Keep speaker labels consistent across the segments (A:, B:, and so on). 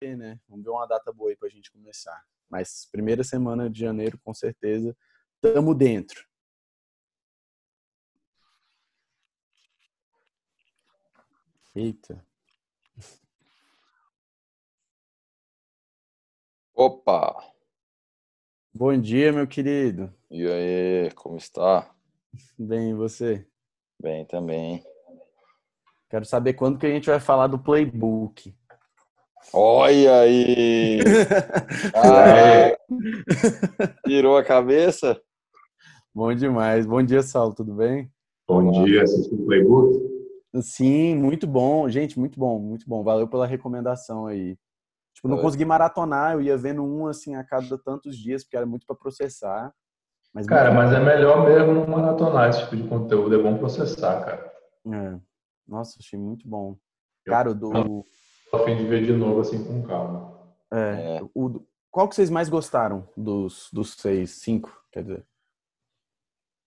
A: né? Vamos ver uma data boa aí pra gente começar. Mas primeira semana de janeiro, com certeza, tamo dentro. Eita.
B: Opa!
A: Bom dia, meu querido.
B: E aí, como está?
A: Bem, e você?
B: Bem também.
A: Quero saber quando que a gente vai falar do playbook.
B: Olha aí! Ah, tirou a cabeça?
A: Bom demais. Bom dia, Saulo, tudo bem?
C: Bom dia, assistiu o Playbook?
A: Sim, muito bom. Gente, muito bom, muito bom. Valeu pela recomendação aí. Tipo, não
B: É.
A: consegui maratonar, eu ia vendo um assim a cada tantos dias, porque era muito para processar. Mas
C: Cara, mas é melhor mesmo não maratonar esse tipo de conteúdo, é bom processar, cara.
A: É. Nossa, achei muito bom. Cara, o do
C: a fim de ver de novo assim com calma.
A: é,
B: É.
A: o qual que vocês mais gostaram dos dos seis, cinco, quer dizer?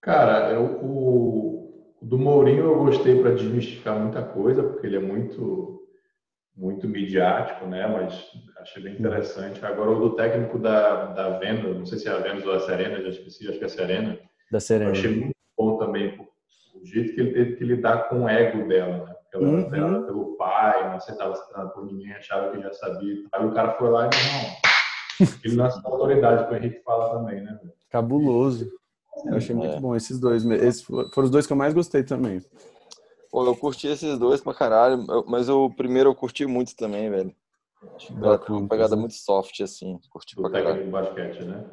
C: Cara, eu, o, o do Mourinho eu gostei para desmistificar muita coisa, porque ele é muito muito midiático, né? Mas achei bem interessante. Agora o do técnico da, da Venda, não sei se é a Venda ou a Serena, já esqueci, acho que é a Serena.
A: Da
C: Eu
A: Serena.
C: achei muito bom também por- o jeito que ele teve que lidar com o ego dela, né?
A: Uhum.
C: era treinada pelo pai, não aceitava ser treinada por ninguém, achava que já sabia. e tal. Aí o cara foi lá e disse, não. Ele é essa autoridade que o Henrique fala também, né? velho?
A: Cabuloso. Eu achei muito
B: É.
A: bom esses dois. Esses foram os dois que eu mais gostei também.
B: Pô, eu curti esses dois pra caralho, eu- mas o primeiro eu curti muito também, velho. Acho que Ela tem uma pegada muito soft, assim. Curti
C: Do
B: pra
C: técnico
B: caralho.
C: de basquete, né?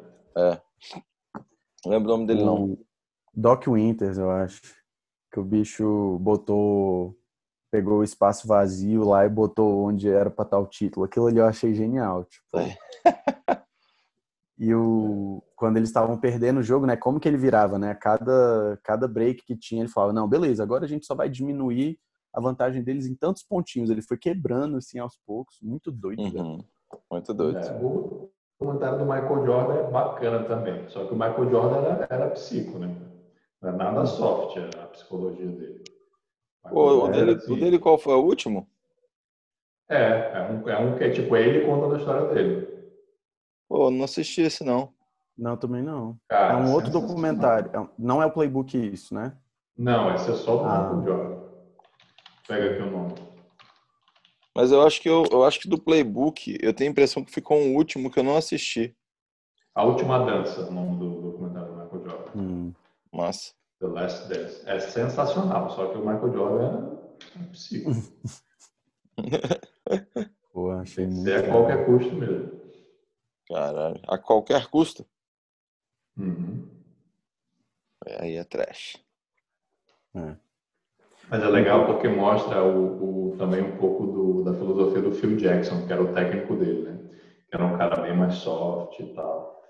B: Não lembro o nome dele, não.
A: Doc Winters, eu acho. Que o bicho botou. Pegou o espaço vazio lá e botou onde era pra estar o título. Aquilo ali eu achei genial. Tipo.
B: É.
A: E o, quando eles estavam perdendo o jogo, né? Como que ele virava, né? Cada, cada break que tinha, ele falava: Não, beleza, agora a gente só vai diminuir a vantagem deles em tantos pontinhos. Ele foi quebrando assim aos poucos. Muito doido.
B: Uhum. Muito doido.
C: É, o comentário do Michael Jordan é bacana também. Só que o Michael Jordan era, era psico, né? Não é nada soft a psicologia dele.
B: Pô, o dele,
C: assim.
B: o dele qual foi o último?
C: É, é um, é um que é tipo ele contando a história dele.
B: Pô, não assisti esse, não.
A: Não, também não.
C: Cara,
A: É um outro
C: sensacional.
A: documentário. É Não é o playbook isso, né?
C: Não, esse é só do
A: Ah.
C: Michael Jordan. Pega aqui o nome.
B: Mas eu acho que eu, eu acho que do Playbook, eu tenho a impressão que ficou um último que eu não assisti.
C: A Última Dança, o nome do documentário do Michael Jordan.
A: Hum.
B: Massa.
C: The Last Dance. É sensacional, só que o Michael Jordan é um psico.
A: Pô, achei muito.
C: Isso é a qualquer custo mesmo.
B: Caralho. A qualquer custo.
C: Uhum.
B: Aí é trash.
A: É.
C: Mas é legal porque mostra o, o- também um pouco do- da filosofia do Phil Jackson, que era o técnico dele, né? Que era um cara bem mais soft e tal.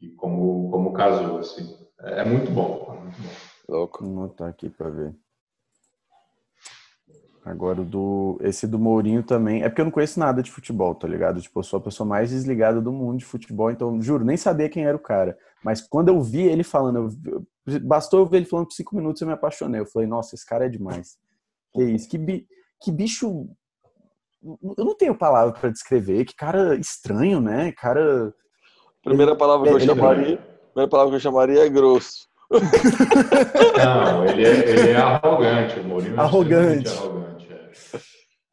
C: E como, como casou, assim. É, é muito bom, é muito bom.
B: Louco.
A: Vou botar aqui pra ver. Agora o do. Esse do Mourinho também. É porque eu não conheço nada de futebol, tá ligado? Tipo, eu sou a pessoa mais desligada do mundo de futebol, então, juro, nem sabia quem era o cara. Mas quando eu vi ele falando, eu bastou eu ver ele falando por cinco minutos, eu me apaixonei. Eu falei, nossa, esse cara é demais. Que isso, que, bi... que bicho. Eu não tenho palavra pra descrever. Que cara estranho, né? Cara.
B: Primeira palavra que eu
A: Ele-
B: chamaria. Primeira palavra que eu chamaria é grosso.
C: Não, ele é, ele é arrogante, o Mourinho é
A: Arrogante.
C: extremamente arrogante. É.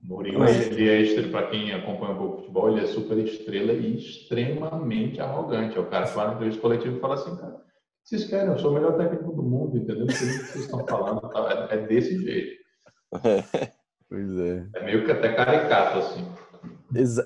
C: O Mourinho, ele é extra, para quem acompanha um pouco o futebol, ele é super estrela e extremamente arrogante. É o cara que vai no entrevista coletiva e fala assim, cara, vocês querem? Eu sou o melhor técnico do mundo, entendeu? Não sei o que vocês estão falando. tá? É, é desse jeito.
A: Pois é.
C: É meio que até caricato, assim.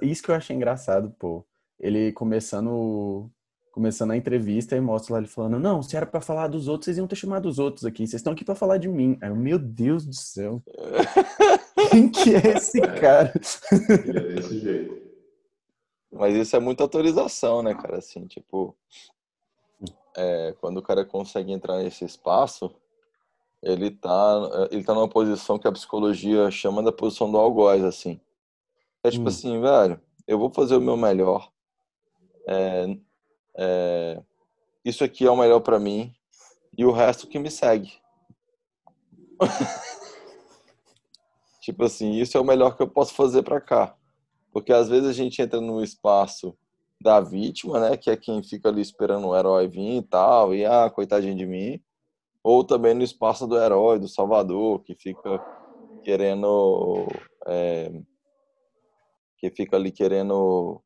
A: Isso que eu achei engraçado, pô. Ele começando começando a entrevista e mostra lá ele falando: Não, se era pra falar dos outros, vocês iam ter chamado os outros aqui. Vocês estão aqui pra falar de mim. Aí eu, meu Deus do céu. Quem que é esse cara?
C: É desse jeito.
B: Mas isso é muita autorização, né, cara? Assim, tipo, é, quando o cara consegue entrar nesse espaço, ele tá, ele tá numa posição que a psicologia chama da posição do algoz, assim. É tipo
A: Hum.
B: assim, velho, eu vou fazer o meu melhor. É, é, isso aqui é o melhor pra mim e o resto que me segue. tipo assim, isso é o melhor que eu posso fazer pra cá. Porque às vezes a gente entra no espaço da vítima, né? Que é quem fica ali esperando o herói vir e tal, e ah, coitadinho de mim. Ou também no espaço do herói, do Salvador, que fica querendo. É, que fica ali querendo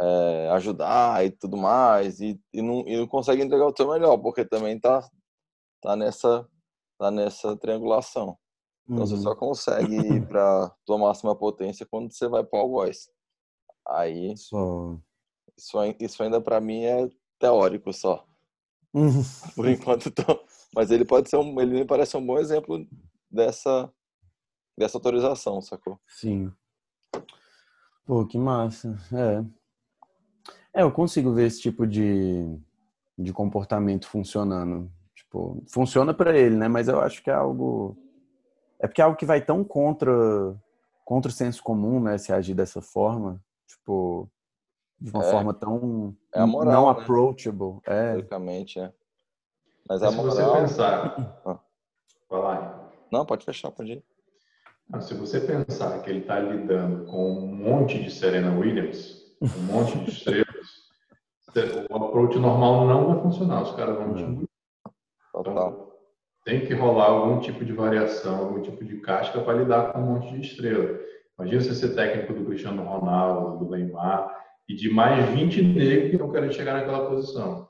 B: é, ajudar e tudo mais, e, e, não, e não consegue entregar o seu melhor, porque também tá, tá, nessa, tá nessa triangulação. Então uhum. você só consegue ir para tua máxima potência quando você vai para o voice. Aí só. Isso, isso ainda para mim é teórico só. Uhum. Por enquanto tô... Mas ele pode ser um. Ele me parece um bom exemplo dessa, dessa autorização, sacou?
A: Sim. Pô, que massa. É. É, eu consigo ver esse tipo de, de comportamento funcionando. Tipo, funciona para ele, né? Mas eu acho que é algo. É porque é algo que vai tão contra, contra o senso comum, né? Se agir dessa forma. Tipo, de uma é, forma tão
B: é moral,
A: não
B: né?
A: approachable. É.
B: Basicamente, é. Mas,
C: Mas a moral... se você pensar. Ah. Falar.
B: Não, pode fechar, pode ir.
C: Se você pensar que ele está lidando com um monte de Serena Williams, um monte de estrelas, o approach normal não vai funcionar. Os caras vão te então, tem que rolar algum tipo de variação, algum tipo de casca para lidar com um monte de estrela. Imagina você ser técnico do Cristiano Ronaldo, do Neymar, e de mais 20 negros que não querem chegar naquela posição.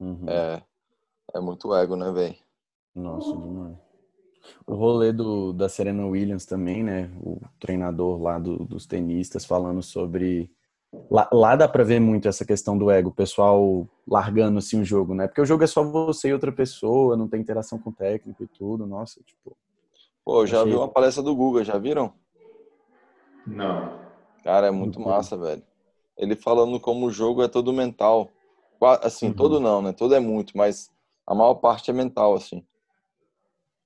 B: Uhum. É, é muito ego, né, velho?
A: Nossa, demais. O rolê do, da Serena Williams também, né? O treinador lá do, dos tenistas falando sobre. Lá, lá dá pra ver muito essa questão do ego, o pessoal largando assim o jogo, né? Porque o jogo é só você e outra pessoa, não tem interação com o técnico e tudo. Nossa, tipo.
B: Pô, já achei... vi uma palestra do Guga, já viram?
C: Não.
B: Cara, é muito massa, velho. Ele falando como o jogo é todo mental. Assim, uhum. todo não, né? Todo é muito, mas a maior parte é mental, assim.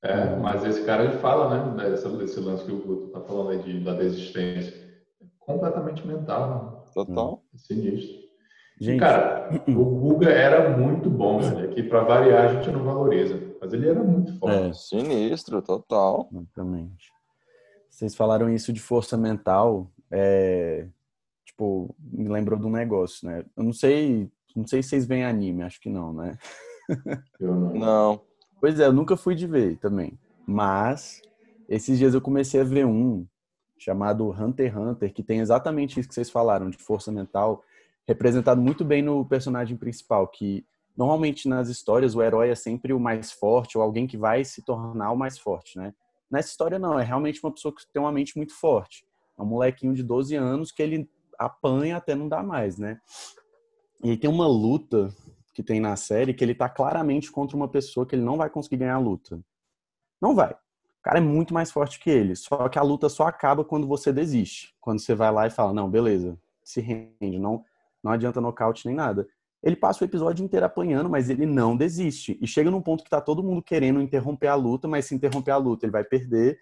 C: É, mas esse cara ele fala, né, desse, desse lance que o Guto tá falando aí de, da desistência. É completamente mental, né?
B: Total.
C: É sinistro. Gente. E, cara, o Guga era muito bom, velho. Aqui, pra variar, a gente não valoriza. Mas ele era muito forte. É,
B: sinistro, total.
A: Exatamente. Vocês falaram isso de força mental. É, tipo, me lembrou de um negócio, né? Eu não sei, não sei se vocês veem anime, acho que não, né?
C: Eu não.
B: Não.
A: Pois é, eu nunca fui de ver também. Mas esses dias eu comecei a ver um chamado Hunter x Hunter, que tem exatamente isso que vocês falaram, de força mental, representado muito bem no personagem principal, que normalmente nas histórias o herói é sempre o mais forte, ou alguém que vai se tornar o mais forte, né? Nessa história não, é realmente uma pessoa que tem uma mente muito forte. É um molequinho de 12 anos que ele apanha até não dar mais, né? E aí tem uma luta que tem na série que ele tá claramente contra uma pessoa que ele não vai conseguir ganhar a luta. Não vai. Cara é muito mais forte que ele. Só que a luta só acaba quando você desiste. Quando você vai lá e fala, não, beleza, se rende, não, não adianta nocaute nem nada. Ele passa o episódio inteiro apanhando, mas ele não desiste. E chega num ponto que tá todo mundo querendo interromper a luta, mas se interromper a luta ele vai perder.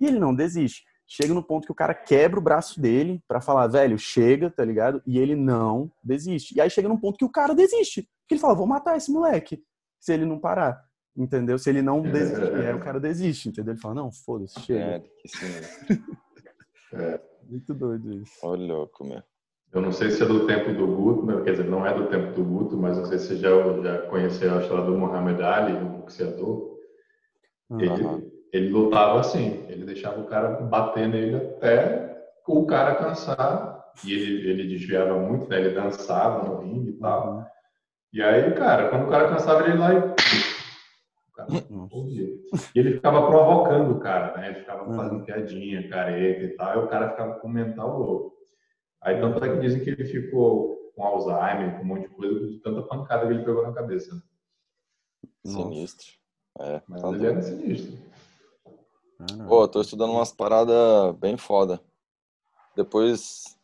A: E ele não desiste chega no ponto que o cara quebra o braço dele para falar, velho, chega, tá ligado? E ele não desiste. E aí chega num ponto que o cara desiste. Que ele fala, vou matar esse moleque se ele não parar. Entendeu? Se ele não desistir, aí o cara desiste, entendeu? Ele fala, não, foda-se, chega. É, que sim. é. Muito doido isso.
B: Olha louco, meu.
C: Eu não sei se é do tempo do Guto, quer dizer, não é do tempo do Guto, mas não sei se você já, já conheceu a história do Muhammad Ali, o boxeador. Uhum. Ele, ele lutava assim, ele deixava o cara bater nele até o cara cansar. E ele, ele desviava muito, né? Ele dançava no ringue e tal. Uhum. E aí, cara, quando o cara cansava, ele ia lá e. E ele ficava provocando o cara, né? Ele ficava uhum. fazendo piadinha, careta e tal. E o cara ficava com o mental louco. Aí, tanto é que dizem que ele ficou com Alzheimer, com um monte de coisa, de tanta pancada que ele pegou na cabeça.
B: Sinistro. É,
C: Mas tá ele era sinistro.
B: Pô, tô estudando umas paradas bem foda. Depois,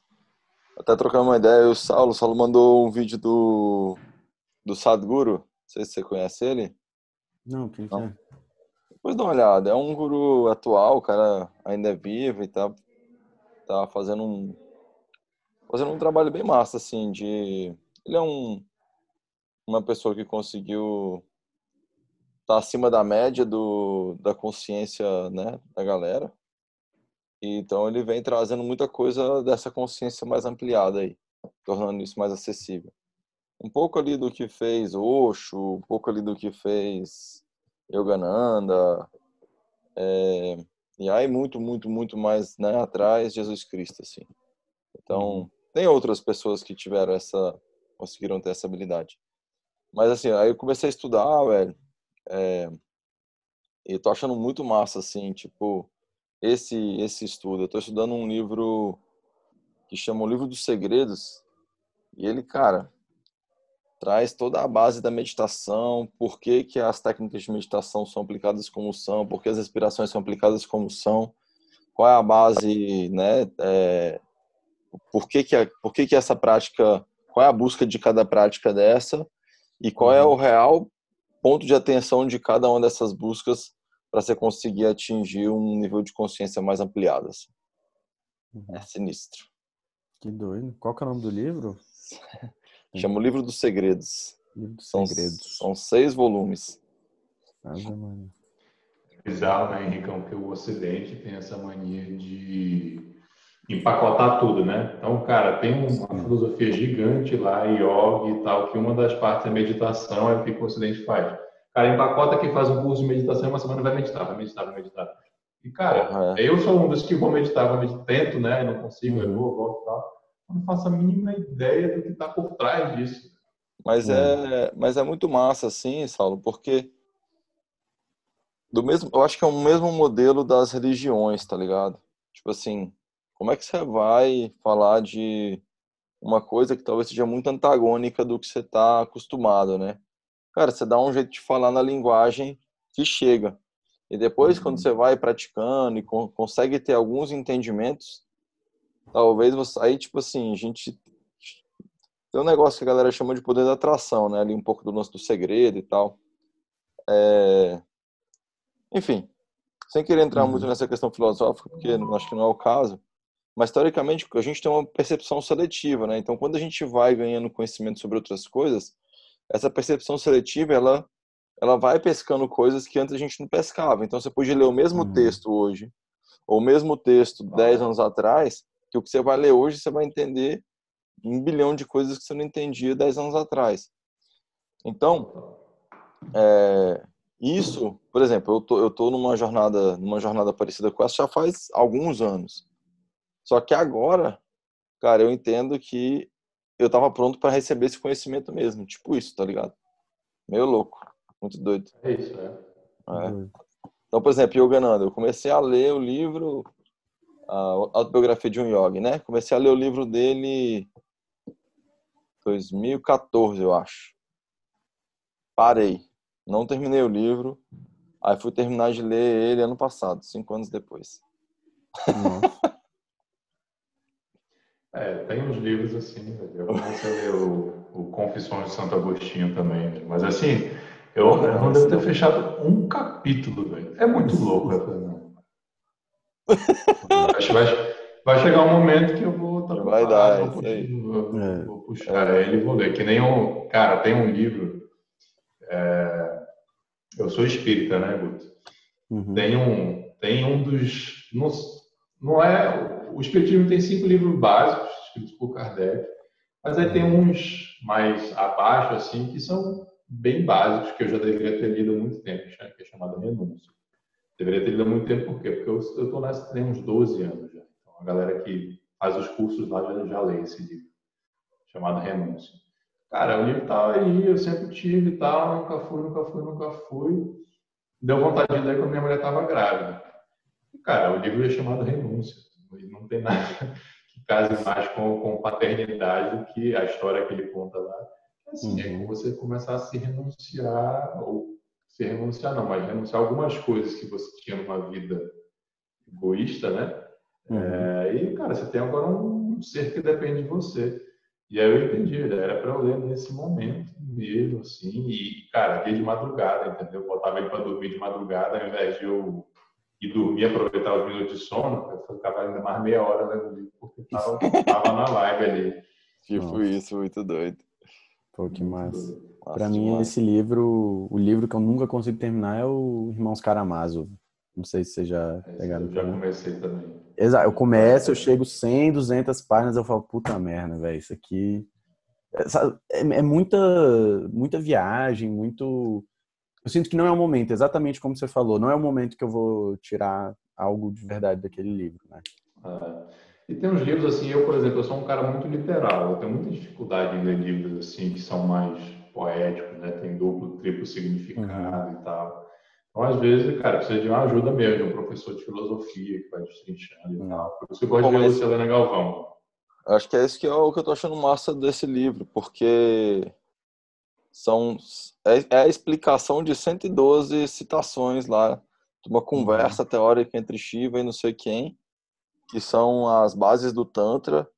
B: até trocando uma ideia, o Saulo, o Saulo mandou um vídeo do, do Sadhguru. Não sei se você conhece ele.
A: Não, quem Não. é?
B: Depois dá uma olhada. É um guru atual, o cara ainda é vivo e tá, tá fazendo um fazendo um trabalho bem massa, assim, de... Ele é um, uma pessoa que conseguiu tá acima da média do, da consciência né, da galera. então ele vem trazendo muita coisa dessa consciência mais ampliada aí, tornando isso mais acessível. Um pouco ali do que fez Osho, um pouco ali do que fez Yogananda, é, e aí muito, muito, muito mais né, atrás Jesus Cristo, assim. Então, uhum. tem outras pessoas que tiveram essa, conseguiram ter essa habilidade. Mas assim, aí eu comecei a estudar, velho, é, e tô achando muito massa, assim, tipo, esse, esse estudo. Eu tô estudando um livro que chama O Livro dos Segredos, e ele, cara, traz toda a base da meditação, por que, que as técnicas de meditação são aplicadas como são, por que as respirações são aplicadas como são, qual é a base, né, é, por que que, a, por que que essa prática, qual é a busca de cada prática dessa e qual é o uhum. real ponto de atenção de cada uma dessas buscas para você conseguir atingir um nível de consciência mais ampliado. Assim. Uhum. É sinistro.
A: Que doido. Qual que é o nome do livro?
B: Chama o Livro dos Segredos.
A: Livro dos são, Segredos.
B: São seis volumes.
A: Ave mano.
C: É bizarro, né, Henricão? Porque o Ocidente tem essa mania de empacotar tudo, né? Então, cara, tem uma filosofia gigante lá, yoga e tal, que uma das partes é meditação, é o que o Ocidente faz. Cara, empacota que faz um curso de meditação, uma semana vai meditar, vai meditar, vai meditar. E, cara, uhum. eu sou um dos que vou meditar, vou meditar, tento, né? Não consigo, eu vou, volto e tal não faço a mínima ideia do que está por trás disso.
B: Mas é, mas é muito massa, assim, Saulo, porque do mesmo, eu acho que é o mesmo modelo das religiões, tá ligado? Tipo assim, como é que você vai falar de uma coisa que talvez seja muito antagônica do que você está acostumado, né? Cara, você dá um jeito de falar na linguagem que chega. E depois, uhum. quando você vai praticando e consegue ter alguns entendimentos, talvez você. Aí, tipo assim, a gente. Tem um negócio que a galera chama de poder da atração, né? Ali um pouco do lance do segredo e tal. É... Enfim, sem querer entrar uhum. muito nessa questão filosófica, porque acho que não é o caso, mas teoricamente a gente tem uma percepção seletiva, né? Então, quando a gente vai ganhando conhecimento sobre outras coisas, essa percepção seletiva, ela ela vai pescando coisas que antes a gente não pescava. Então, você pode ler o mesmo uhum. texto hoje, ou o mesmo texto 10 anos atrás, que o que você vai ler hoje, você vai entender um bilhão de coisas que você não entendia dez anos atrás. Então, é, isso, por exemplo, eu tô, eu tô numa jornada, numa jornada parecida com essa já faz alguns anos. Só que agora, cara, eu entendo que eu tava pronto para receber esse conhecimento mesmo, tipo isso, tá ligado? Meio louco, muito doido.
C: É isso, né?
B: É. Então, por exemplo, Yogananda, eu comecei a ler o livro a autobiografia de um yogi, né? Comecei a ler o livro dele 2014, eu acho. Parei. Não terminei o livro. Aí fui terminar de ler ele ano passado, cinco anos depois.
C: é, tem uns livros assim, né? eu comecei a ler o, o Confissões de Santo Agostinho também, né? mas assim, eu, eu não devo ter fechado um capítulo, velho. É muito louco, Acho que vai, vai chegar um momento que eu vou
B: tá vai dar,
C: vou, vou, é. vou, puxar é. ele e vou ler. Que nem um. Cara, tem um livro. É, eu sou espírita, né, Guto? Uhum. Tem, um, tem um dos. Não, não é. O Espiritismo tem cinco livros básicos, escritos por Kardec, mas aí tem uns mais abaixo, assim, que são bem básicos, que eu já deveria ter lido há muito tempo, que é chamado Renúncio. Deveria ter lido há muito tempo, por quê? Porque eu estou nessa tem uns 12 anos já. Então, a galera que faz os cursos lá já, já lê esse livro, chamado Renúncia. Cara, o livro tá aí, eu sempre tive e tal, nunca fui, nunca fui, nunca fui. Deu vontade de ler quando minha mulher estava grávida. E, cara, o livro é chamado Renúncia. Não tem nada que case mais com, com paternidade do que a história que ele conta lá. Assim, é uhum. é você começar a se renunciar ou se renunciar não, mas renunciar algumas coisas que você tinha numa vida egoísta, né? Uhum. É, e, cara, você tem agora um ser que depende de você. E aí eu entendi, era para eu ler nesse momento mesmo, assim, e, cara, lia de madrugada, entendeu? Eu botava ele para dormir de madrugada, ao invés de eu ir dormir, aproveitar os minutos de sono, eu ficava ainda mais meia hora lendo livro, porque tava, tava na live ali.
B: Tipo Nossa. isso, muito doido.
A: Pô, que massa. Para mim, esse livro, o livro que eu nunca consigo terminar é o Irmãos Karamazov. Não sei se você já pegaram.
C: Eu já comecei também.
A: Exato, eu começo, eu chego 100, 200 páginas, eu falo, puta merda, velho, isso aqui é, é, muita, muita viagem, muito. Eu sinto que não é o momento, exatamente como você falou, não é o momento que eu vou tirar algo de verdade daquele livro, né?
C: É. E tem uns livros assim, eu, por exemplo, eu sou um cara muito literal, eu tenho muita dificuldade em ler livros assim que são mais poéticos, né? Tem duplo, triplo significado uhum. e tal. Então, às vezes, cara, precisa de uma ajuda mesmo, de um professor de filosofia que vai destrinchando e tal. Por isso eu gosto de ler Luciana Galvão.
B: Acho que é isso que é o que eu tô achando massa desse livro, porque são é, é a explicação de 112 citações lá, de uma conversa uhum. teórica entre Shiva e não sei quem, que são as bases do Tantra,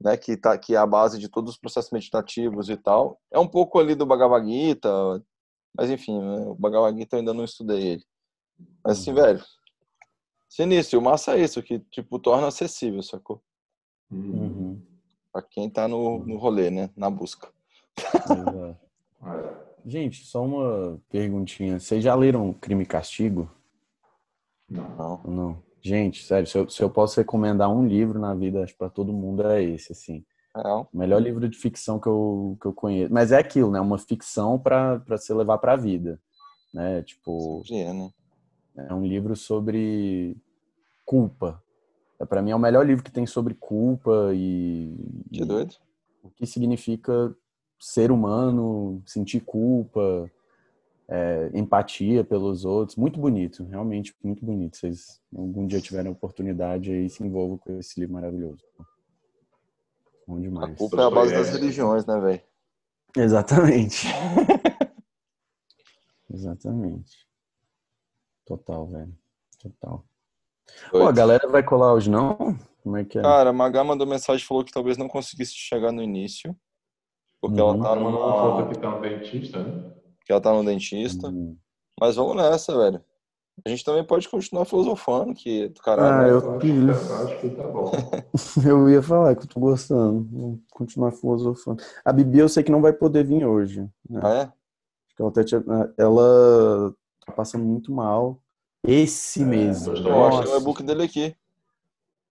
B: né, que, tá, que é a base de todos os processos meditativos e tal. É um pouco ali do Bhagavad Gita, mas enfim, né, o Bhagavad Gita eu ainda não estudei ele. Mas assim, uhum. velho, sinistro, o massa é isso, que tipo, torna acessível, sacou? Uhum. Pra quem tá no, no rolê, né, na busca.
A: Gente, só uma perguntinha. Vocês já leram Crime e Castigo?
B: Não.
A: Não. Gente, sério, se eu, se eu posso recomendar um livro na vida, acho para todo mundo é esse, assim. É. O melhor livro de ficção que eu, que eu conheço. Mas é aquilo, né? Uma ficção para se levar para a vida, né? Tipo,
B: é, né?
A: é um livro sobre culpa. É, para mim é o melhor livro que tem sobre culpa e,
B: que doido.
A: o que significa ser humano, sentir culpa, é, empatia pelos outros. Muito bonito, realmente muito bonito. Vocês algum dia tiverem oportunidade aí, se envolvam com esse livro maravilhoso. Bom demais.
B: A culpa é a base das religiões, né, velho?
A: Exatamente. Exatamente. Total, velho. Total. Pô, a galera vai colar hoje não? Como é que é?
B: Cara, a Magá mandou mensagem falou que talvez não conseguisse chegar no início. Porque uhum. ela tá
C: numa... foto que tá no dentista, né?
B: Que ela tá no dentista. Uhum. Mas vamos nessa, velho. A gente também pode continuar filosofando, que do caralho.
A: Ah,
B: né?
A: eu,
C: eu acho que tá bom.
A: eu ia falar que eu tô gostando. Vou continuar filosofando. A Bibi eu sei que não vai poder vir hoje.
B: Né? Ah, é?
A: Ela, tá, ela tá passando muito mal. Esse é, mês.
B: Eu mostro o e-book dele aqui.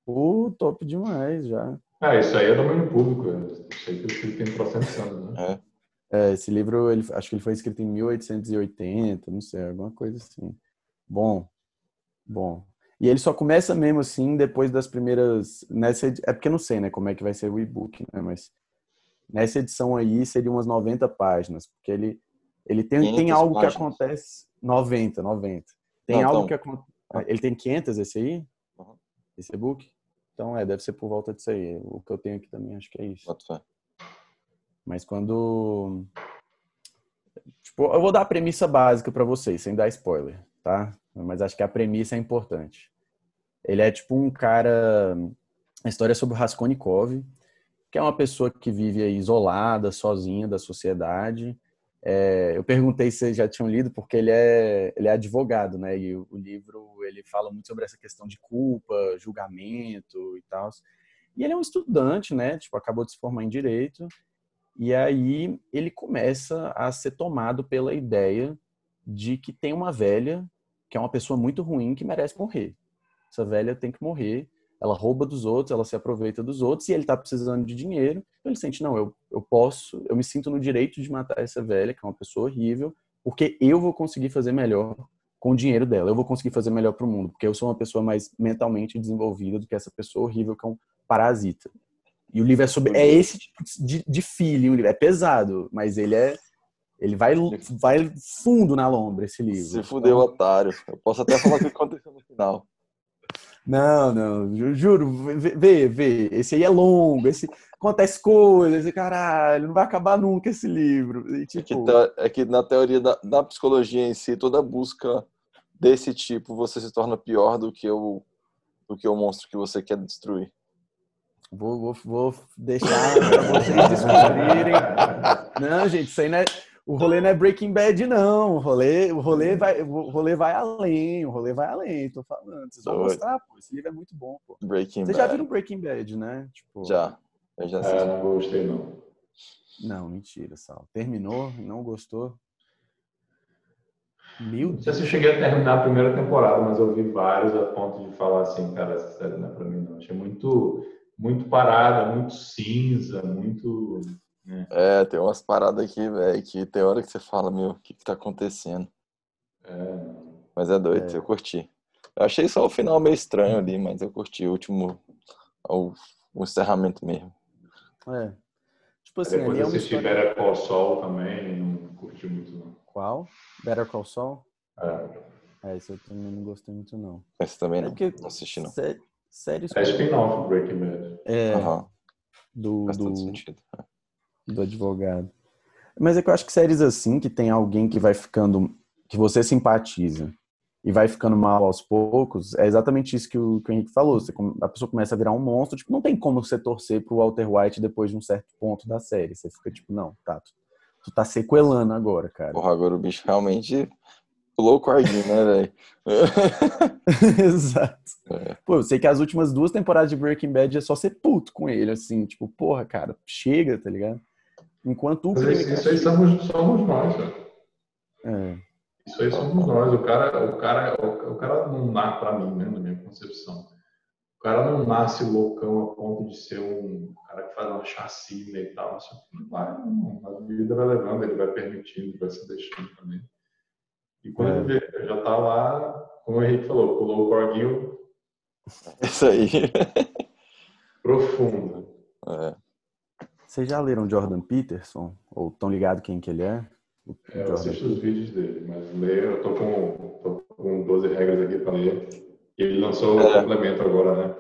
A: Uh, top demais já.
C: Ah, isso aí é domínio público. Eu sei que ele tem processo anos, né?
B: É.
A: É, esse livro, ele, acho que ele foi escrito em 1880, não sei, alguma coisa assim. Bom, bom. E ele só começa mesmo assim depois das primeiras. Nessa, é porque eu não sei, né, como é que vai ser o e-book, né? Mas nessa edição aí seria umas 90 páginas, porque ele, ele tem, tem algo páginas. que acontece. 90, 90. Tem não, algo então... que acontece. Ah. Ele tem 500 esse aí? Uhum. Esse e-book? Então é, deve ser por volta disso aí. O que eu tenho aqui também acho que é isso.
B: Pode ser.
A: Mas quando. Tipo, eu vou dar a premissa básica para vocês, sem dar spoiler, tá? Mas acho que a premissa é importante. Ele é tipo um cara. A história é sobre o Raskolnikov, que é uma pessoa que vive isolada, sozinha da sociedade. É, eu perguntei se vocês já tinham lido, porque ele é, ele é advogado, né? E o, o livro ele fala muito sobre essa questão de culpa, julgamento e tal. E ele é um estudante, né? Tipo, acabou de se formar em direito e aí ele começa a ser tomado pela ideia de que tem uma velha que é uma pessoa muito ruim que merece morrer. Essa velha tem que morrer. Ela rouba dos outros, ela se aproveita dos outros e ele está precisando de dinheiro. Então ele sente, não, eu, eu posso, eu me sinto no direito de matar essa velha, que é uma pessoa horrível, porque eu vou conseguir fazer melhor com o dinheiro dela. Eu vou conseguir fazer melhor para o mundo, porque eu sou uma pessoa mais mentalmente desenvolvida do que essa pessoa horrível que é um parasita. E o livro é sobre. É esse tipo de, de feeling, o livro. É pesado, mas ele é. Ele vai, vai fundo na lombra, esse livro.
B: Se fudeu, então... otário. Eu posso até falar o que aconteceu no final.
A: Não, não, juro, vê, vê, esse aí é longo, esse acontece coisas, esse caralho, não vai acabar nunca esse livro. E, tipo...
B: é, que, tipo é que na teoria da, da, psicologia em si, toda busca desse tipo, você se torna pior do que o, do que o monstro que você quer destruir.
A: Vou, vou, vou deixar para vocês descobrirem. Não, gente, isso aí não é. O rolê não é Breaking Bad, não. O rolê, o rolê, vai, o rolê vai além. O rolê vai além, tô falando. Vocês vão mostrar, pô. Esse livro é muito bom, pô.
B: Breaking
A: Vocês já viram Breaking Bad, né?
B: Tipo... Já. Eu já
C: sei. É, não gostei, não.
A: Não, mentira, Sal. Terminou? Não gostou?
C: Meu Não sei se eu cheguei a terminar a primeira temporada, mas eu vi vários a ponto de falar assim, cara, essa série não é pra mim não. Achei muito, muito parada, muito cinza, muito.
B: Né? É, tem umas paradas aqui, velho, que tem hora que você fala, meu, o que, que tá acontecendo? É. Mas é doido, é. eu curti. Eu achei só o final meio estranho ali, mas eu curti o último, o, o encerramento mesmo.
A: É.
C: Tipo assim, Depois ali é uma assisti história... Better Call Saul também, não curti muito não.
A: Qual? Better Call Saul?
C: É.
A: É, esse eu também não gostei muito não.
B: Esse também não, é porque não assisti não.
A: Sé séries...
C: É spin-off Breaking Bad.
A: É,
B: uhum.
A: do,
B: Faz
A: do,
B: todo sentido.
A: do advogado. Mas é que eu acho que séries assim, que tem alguém que vai ficando, que você simpatiza, e vai ficando mal aos poucos, é exatamente isso que o, que o Henrique falou. Você, a pessoa começa a virar um monstro, tipo, não tem como você torcer pro Walter White depois de um certo ponto da série. Você fica tipo, não, tá, tu, tu tá sequelando agora, cara.
B: Porra, agora o bicho realmente pulou o cordinho, né, velho?
A: Exato. É. Pô, eu sei que as últimas duas temporadas de Breaking Bad é só ser puto com ele, assim, tipo, porra, cara, chega, tá ligado? Enquanto o
C: Mas isso aí somos, somos nós, velho.
A: É.
C: Isso aí somos nós. O cara, o cara, o, cara não nasce para mim, né, na minha concepção. O cara não nasce loucão a ponto de ser um cara que faz uma chacina e tal. Assim, não vai, não. A vida vai levando, ele vai permitindo, vai se deixando também. E quando é. ele vê, já tá lá, como o Henrique falou, pulou o corguinho.
B: Isso aí.
C: profundo.
B: É.
A: Vocês já leram Jordan Peterson? Ou estão ligados quem que ele é?
C: É, eu assisto os vídeos dele, mas ler, eu tô com, tô com 12 regras aqui para ler. E ele lançou é. o complemento agora, né?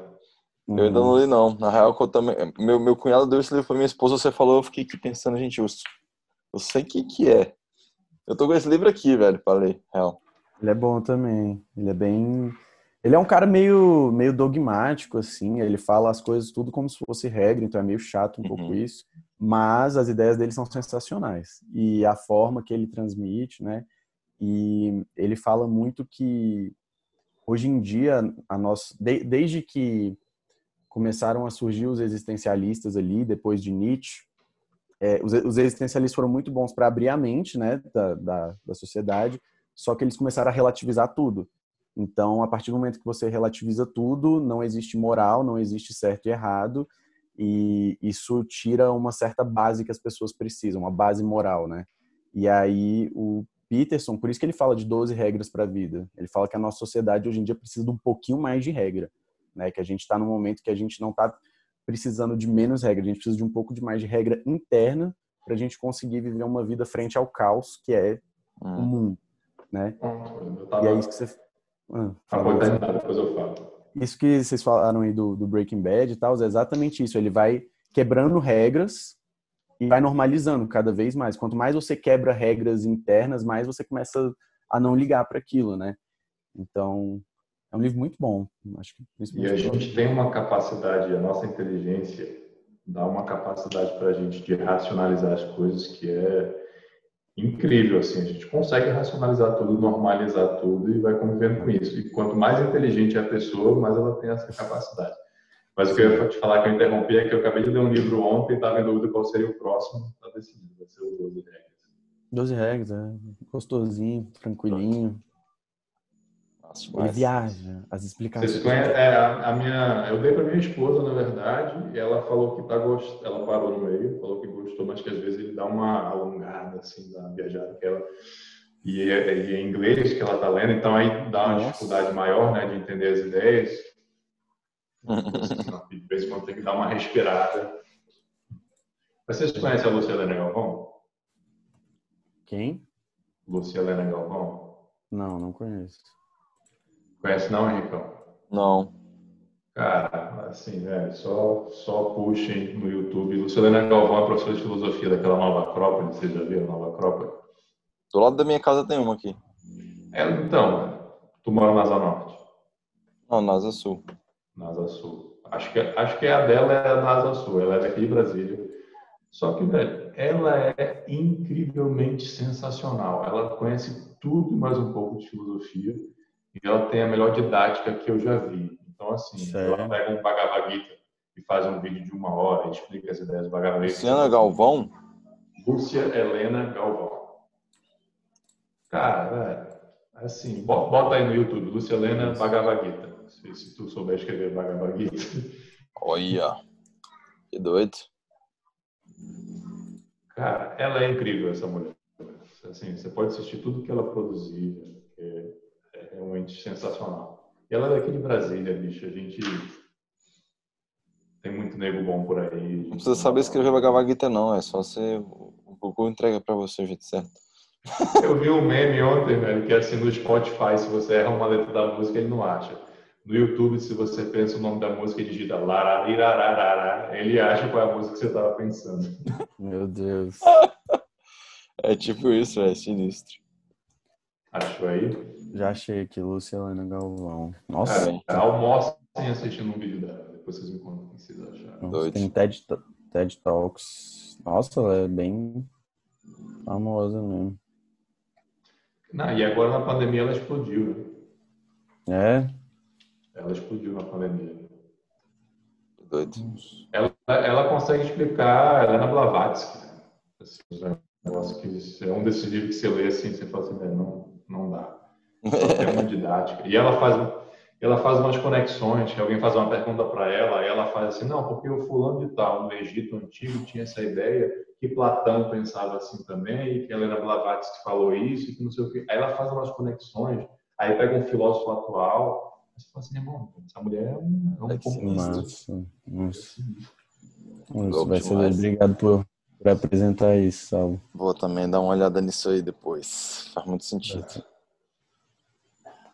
B: Eu ainda não li, não. Na real, eu também, meu, meu cunhado deu esse livro pra minha esposa, você falou, eu fiquei aqui pensando, gente, eu, eu sei o que que é. Eu tô com esse livro aqui, velho, pra ler, real.
A: Ele é bom também. Ele é bem... Ele é um cara meio, meio dogmático, assim. Ele fala as coisas tudo como se fosse regra, então é meio chato um uhum. pouco isso mas as ideias dele são sensacionais e a forma que ele transmite, né? E ele fala muito que hoje em dia a nós, de, desde que começaram a surgir os existencialistas ali depois de Nietzsche, é, os, os, existencialistas foram muito bons para abrir a mente, né, da, da, da sociedade. Só que eles começaram a relativizar tudo. Então, a partir do momento que você relativiza tudo, não existe moral, não existe certo e errado e isso tira uma certa base que as pessoas precisam, uma base moral, né? E aí o Peterson, por isso que ele fala de 12 regras para a vida. Ele fala que a nossa sociedade hoje em dia precisa de um pouquinho mais de regra, né? Que a gente está num momento que a gente não está precisando de menos regra, a gente precisa de um pouco de mais de regra interna para a gente conseguir viver uma vida frente ao caos que é hum. o mundo, né?
C: Hum,
A: e é isso que você
C: ah, fala, ah, depois eu falo
A: isso que vocês falaram aí do, do Breaking Bad e tal, é exatamente isso. Ele vai quebrando regras e vai normalizando cada vez mais. Quanto mais você quebra regras internas, mais você começa a não ligar para aquilo, né? Então, é um livro muito bom. Acho que
C: e a gente tem uma capacidade, a nossa inteligência dá uma capacidade para a gente de racionalizar as coisas que é incrível, assim, a gente consegue racionalizar tudo, normalizar tudo e vai convivendo com isso. E quanto mais inteligente é a pessoa, mais ela tem essa capacidade. Mas o que eu ia te falar que eu interrompi é que eu acabei de ler um livro ontem e estava em dúvida qual seria o próximo, está decidido, vai ser o 12 regras.
A: 12 regras, é gostosinho, tranquilinho.
B: Nossa,
A: Ele viaja, as explicações.
C: Vocês conhecem, é, a, a, minha, eu dei para minha esposa, na verdade, e ela falou que tá gost... ela parou no meio, falou que gostou, mas que às vezes ele dá uma alongada assim da viajada que ela e é, e é em inglês que ela tá lendo, então aí dá uma Nossa. dificuldade maior, né, de entender as ideias. de vez em quando tem que dar uma respirada. Vocês conhecem a Lucia Helena Galvão?
A: Quem?
C: Lucia Helena Galvão?
A: Não, não conheço.
C: Conhece não, Henricão?
B: Não.
C: Cara, assim, velho, só, só puxem no YouTube. Lucilena Galvão é professora de filosofia daquela Nova Acrópole, vocês já viram Nova Acrópole?
B: Do lado da minha casa tem uma aqui.
C: É, então, tu mora na Asa Norte?
B: Não, na Asa Sul.
C: Na Asa Sul. Acho que, acho que a dela é da Asa Sul, ela é daqui de Brasília. Só que, velho, ela é incrivelmente sensacional. Ela conhece tudo e mais um pouco de filosofia e ela tem a melhor didática que eu já vi. Então, assim, Sério? ela pega um Bhagavad Gita e faz um vídeo de uma hora e explica as ideias do Bhagavad Gita.
B: Luciana Galvão?
C: Lúcia Helena Galvão. Cara, velho, Assim, bota aí no YouTube, Luciana Bhagavad Gita. Se, se tu souber escrever Bhagavad Gita.
B: Olha, que doido.
C: Cara, ela é incrível, essa mulher. Assim, você pode assistir tudo que ela produzia, é, é realmente sensacional. E ela é daqui de Brasília, bicho. A gente tem muito nego bom por aí.
B: Não precisa saber escrever Bhagavad Gita, não. É só você. O Google entrega pra você o jeito certo.
C: Eu vi um meme ontem, velho, que é assim no Spotify, se você erra uma letra da música, ele não acha. No YouTube, se você pensa o nome da música e digita lararirararara, ele acha qual é a música que você estava pensando.
A: Meu Deus.
B: É tipo isso, é sinistro.
C: Achou aí?
A: Já achei aqui, Luciana Galvão. Nossa.
C: Cara, almocem assistindo um vídeo dela. Depois vocês me contam o que vocês acharam.
A: Nossa, tem TED, TED Talks. Nossa, ela é bem famosa mesmo.
C: Não, e agora na pandemia ela explodiu,
A: né?
C: É? Ela explodiu na pandemia.
B: Doido.
C: Ela, ela consegue explicar, ela é na Blavatsky. Assim, um negócio que é um desses livros que você lê assim, você fala assim, não, não dá. É uma didática. E ela faz, ela faz umas conexões, que alguém faz uma pergunta para ela, e ela faz assim, não, porque o fulano de tal, no Egito Antigo, tinha essa ideia que Platão pensava assim também, e que Helena Blavatsky falou isso, e que não sei o quê. Aí ela faz umas conexões, aí pega um filósofo atual, e você fala assim, irmão, essa mulher é um, é um
A: é nossa. Nossa, vai ser obrigado por, por apresentar isso, Salvo.
B: Vou também dar uma olhada nisso aí depois. Faz muito sentido.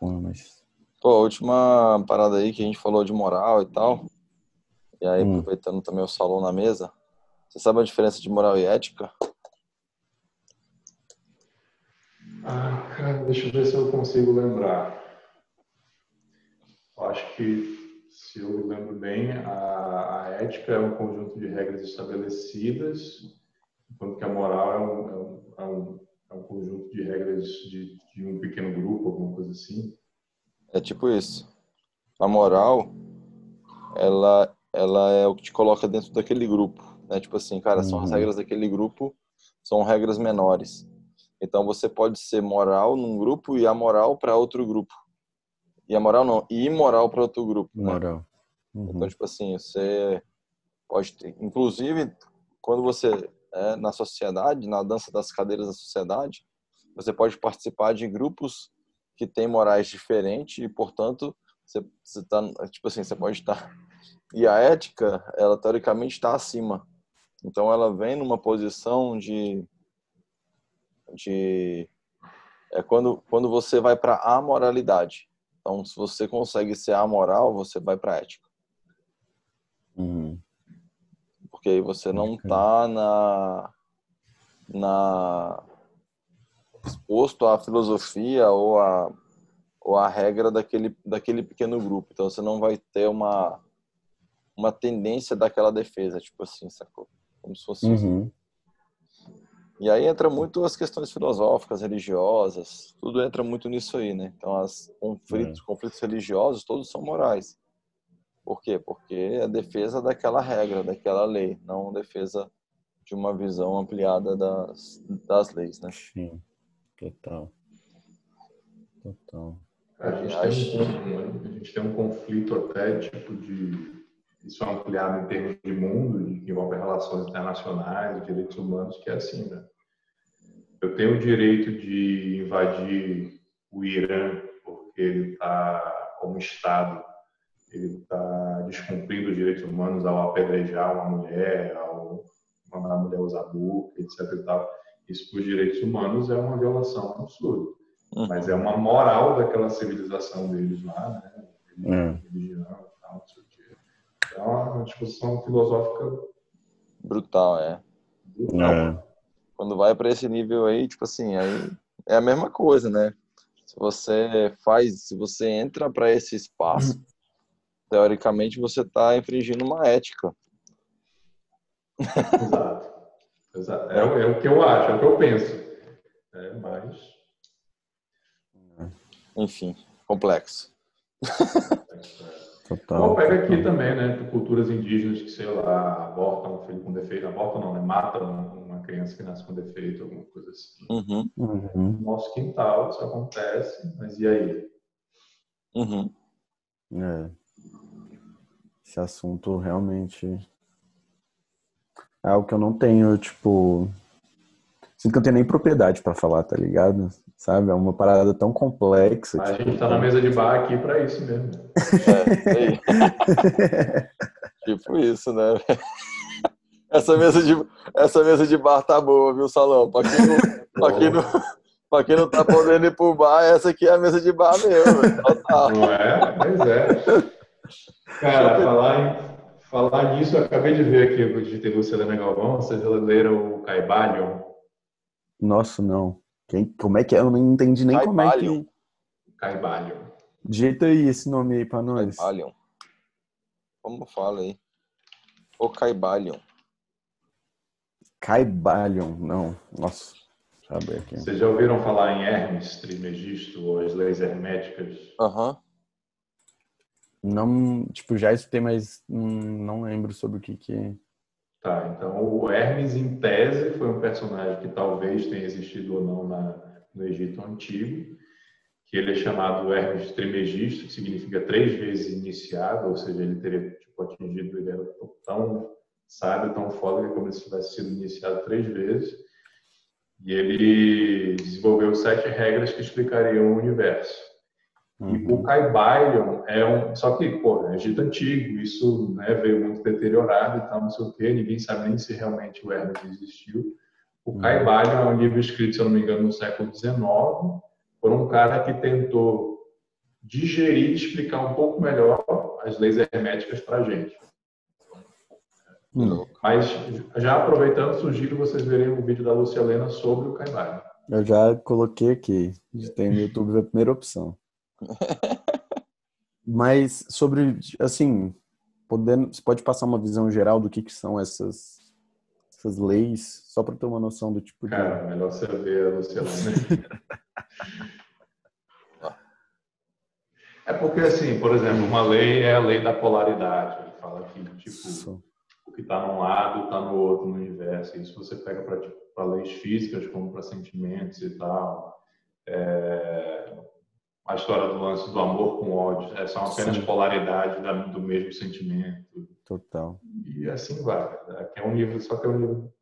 A: Pô, mas...
B: Pô, a última parada aí que a gente falou de moral e tal, e aí hum. aproveitando também o salão na mesa, você sabe a diferença de moral e ética?
C: Ah, cara, deixa eu ver se eu consigo lembrar. Eu acho que, se eu lembro bem, a, a, ética é um conjunto de regras estabelecidas, enquanto que a moral é um, é um, é um, é um conjunto de regras de, de um pequeno grupo, alguma coisa assim.
B: É tipo isso. A moral, ela, ela é o que te coloca dentro daquele grupo. Né? Tipo assim, cara, são as uhum. regras daquele grupo, são regras menores. Então você pode ser moral num grupo e amoral para outro grupo. E a moral não, e imoral para outro grupo. Né?
A: Moral.
B: Uhum. Então, tipo assim, você pode ter. Inclusive, quando você é na sociedade, na dança das cadeiras da sociedade, você pode participar de grupos que têm morais diferentes e, portanto, você, você tá, tipo assim, você pode estar. E a ética, ela teoricamente está acima. Então ela vem numa posição de de é quando quando você vai para a moralidade. Então se você consegue ser amoral, você vai para ética.
A: Uhum.
B: Porque aí você não tá na na exposto à filosofia ou a ou a regra daquele daquele pequeno grupo. Então você não vai ter uma uma tendência daquela defesa, tipo assim, sacou? como se fosse.
A: Uhum.
B: E aí entra muito as questões filosóficas, religiosas, tudo entra muito nisso aí, né? Então, os conflitos, é. conflitos religiosos, todos são morais. Por quê? Porque é a defesa daquela regra, daquela lei, não defesa de uma visão ampliada das, das leis, né?
A: Sim, total. Total.
C: A gente, tem um, a gente tem um conflito até tipo de isso é ampliado em termos de mundo, que envolve relações internacionais, direitos humanos, que é assim, né? Eu tenho o direito de invadir o Irã porque ele está, como Estado, ele está descumprindo os direitos humanos ao apedrejar uma mulher, ao mandar a mulher usar burca, etc. E tal. Isso, por direitos humanos, é uma violação absurda. Uhum. Mas é uma moral daquela civilização deles lá, né? Religião, religião tal, não sei é uma discussão filosófica
B: brutal, é.
A: Brutal. é.
B: Quando vai para esse nível aí, tipo assim, aí é a mesma coisa, né? Se você faz, se você entra para esse espaço, teoricamente você está infringindo uma ética.
C: Exato. Exato. É, é, o que eu acho, é o que eu penso. É, mas.
B: Enfim, complexo.
C: Total. Ou pega aqui também, né? Culturas indígenas que, sei lá, abortam um filho com defeito, abortam não, né? Matam uma criança que nasce com defeito, alguma coisa assim.
B: Uhum.
A: Uhum.
C: No nosso quintal isso acontece, mas e aí?
B: Uhum.
A: É. Esse assunto realmente é algo que eu não tenho, tipo. Sinto que eu não tenho nem propriedade pra falar, tá ligado? Sabe? É uma parada tão complexa.
C: A
A: tipo,
C: gente tá na mesa de bar aqui para isso mesmo.
B: É, tipo isso, né? Essa mesa de, essa mesa de bar tá boa, viu, Salão? Pra quem não, pra quem não, pra quem não tá podendo ir pro bar, essa aqui é a mesa de bar mesmo. velho. Total.
C: Não é? Pois é. Cara, falar, em, falar nisso, eu acabei de ver aqui, eu digitei Lucilena Galvão, vocês leram o Caibalion?
A: Nossa, não. Quem, como é que é? Eu não entendi nem como é
B: Caibalion.
A: que.
C: Caibalion.
A: Digita aí esse nome aí pra nós.
B: Caibalion. Como fala aí? O Caibalion.
A: Caibalion, não. Nossa. Deixa eu abrir aqui.
C: Vocês já ouviram falar em Hermes Trismegisto ou as leis herméticas?
B: Aham.
A: Não, tipo, já escutei, mas não lembro sobre o que que é.
C: Tá, então o Hermes, em tese, foi um personagem que talvez tenha existido ou não na, no Egito Antigo, que ele é chamado Hermes Trimegisto, que significa três vezes iniciado, ou seja, ele teria tipo, atingido, ele era tão sábio, tão foda, que é como se tivesse sido iniciado três vezes. E ele desenvolveu sete regras que explicariam o universo. E
A: Uhum.
C: o Caibalion é um. Só que, pô, é Egito antigo, isso né, veio muito deteriorado e tal, não sei o quê, ninguém sabe nem se realmente o Hermes existiu. O
A: Uhum.
C: Caibalion é um livro escrito, se eu não me engano, no século XIX, por um cara que tentou digerir e explicar um pouco melhor as leis herméticas para a gente.
A: Hum.
C: Mas, já aproveitando, sugiro vocês verem o vídeo da Lucia Helena sobre o Caibalion.
A: Eu já coloquei aqui. Tem no YouTube a primeira opção. Mas sobre, assim, podendo, você pode passar uma visão geral do que, que são essas, essas leis, só para ter uma noção do tipo de.
C: Cara, melhor você ver a Lucia Helena. É porque, assim, por exemplo, uma lei é a lei da polaridade. Ele fala que, tipo,
A: Isso.
C: o que está num lado está no outro no universo. Isso você pega para tipo, leis físicas, como para sentimentos e tal. É, A história do lance do amor com ódio. É, são apenas
A: Sim.
C: polaridades da- do mesmo sentimento.
A: Total.
C: E assim vai. Aqui é um livro, só que é um livro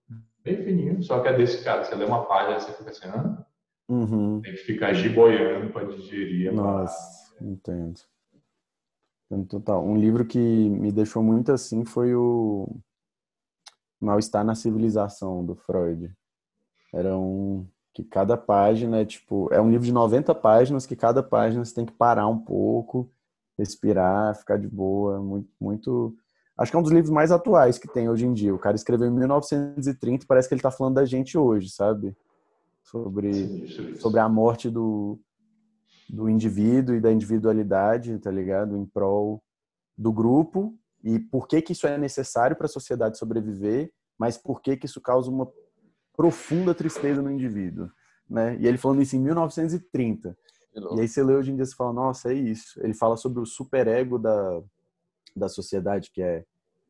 C: bem fininho, só que é desse cara. Você lê uma página você fica assim, ah,
A: Uhum.
C: tem que ficar giboiando para digerir.
A: Nossa, entendo. Entendo Total. Um livro que me deixou muito assim foi o Mal-Estar na Civilização, do Freud. Era um que cada página é tipo, é um livro de 90 páginas que cada página você tem que parar um pouco, respirar, ficar de boa, muito, muito... Acho que é um dos livros mais atuais que tem hoje em dia. O cara escreveu em 1930, parece que ele tá falando da gente hoje, sabe? Sobre
C: Sinistro isso.
A: sobre a morte do, do indivíduo e da individualidade, tá ligado? Em prol do grupo e por que que isso é necessário para a sociedade sobreviver, mas por que que isso causa uma profunda tristeza no indivíduo, né? E ele falando isso em 1930.
B: Que
A: E aí você lê hoje em dia e fala, nossa, é isso. Ele fala sobre o superego da, da sociedade, que é...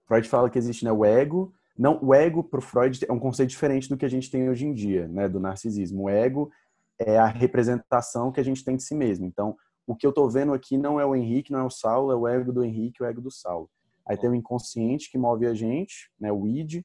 A: Freud fala que existe né, o ego. Não, o ego para Freud é um conceito diferente do que a gente tem hoje em dia, né, do narcisismo. O ego é a representação que a gente tem de si mesmo. Então, o que eu tô vendo aqui não é o Henrique, não é o Saulo, é o ego do Henrique, o ego do Saulo. Aí tem o inconsciente que move a gente, né, o id,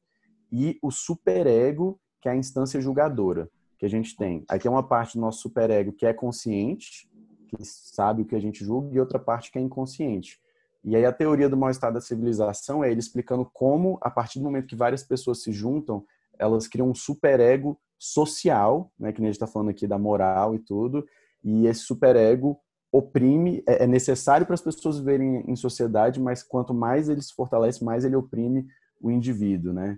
A: e o superego, que é a instância julgadora que a gente tem. Aí tem uma parte do nosso superego que é consciente, que sabe o que a gente julga, e outra parte que é inconsciente. E aí a teoria do mal-estar da civilização é ele explicando como, a partir do momento que várias pessoas se juntam, elas criam um superego social, né, que a gente está falando aqui da moral e tudo, e esse superego oprime, é é necessário para as pessoas viverem em sociedade, mas quanto mais ele se fortalece, mais ele oprime o indivíduo, né?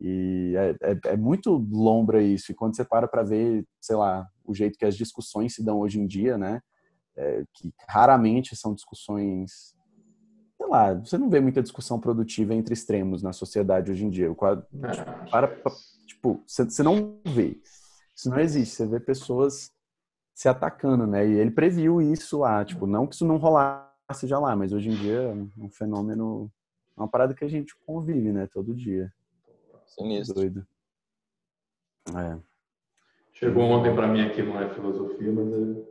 A: E é, é, é muito lombra isso. E quando você para para ver, sei lá, o jeito que as discussões se dão hoje em dia, né? É, que raramente são discussões. Sei lá, você não vê muita discussão produtiva entre extremos na sociedade hoje em dia. O quadro,
C: Não,
A: para, tipo, você, não vê. Isso não existe. Você vê pessoas se atacando, né? E ele previu isso lá. Tipo, não que isso não rolasse já lá, mas hoje em dia é um- um fenômeno. É uma parada que a gente convive, né? Todo dia.
B: Sinistro.
A: Doido. É.
C: Chegou ontem para mim aqui, não é filosofia, mas é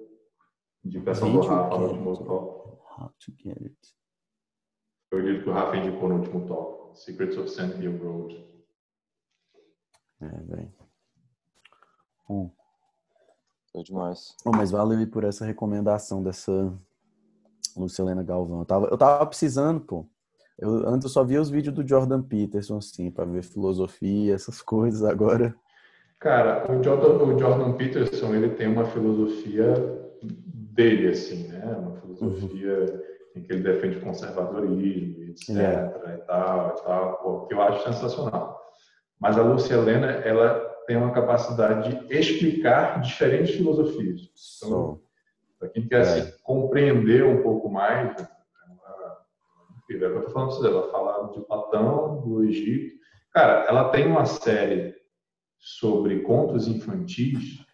C: indicação do Rafa no último top.
A: How to get it.
C: Foi o livro que o Rafa indicou no último top. Secrets of Sand Hill Road.
A: É, velho. Bom,
B: Foi demais.
A: Bom, mas valeu aí por essa recomendação dessa Lucilena Galvão. Eu tava, eu tava precisando, pô. Eu, antes eu só via os vídeos do Jordan Peterson, assim, pra ver filosofia, essas coisas. Agora,
C: Cara, o Jordan, o Jordan Peterson, ele tem uma filosofia dele, assim, né? Uma filosofia em que ele defende conservadorismo, etc.
A: É.
C: e tal, e tal, pô, que eu acho sensacional. Mas a Lúcia Helena, ela tem uma capacidade de explicar diferentes filosofias. Então, para quem quer
A: É.
C: se compreender um pouco mais, enfim, é que eu estou falando para você, ela fala de Platão, do Egito. Cara, ela tem uma série sobre contos infantis,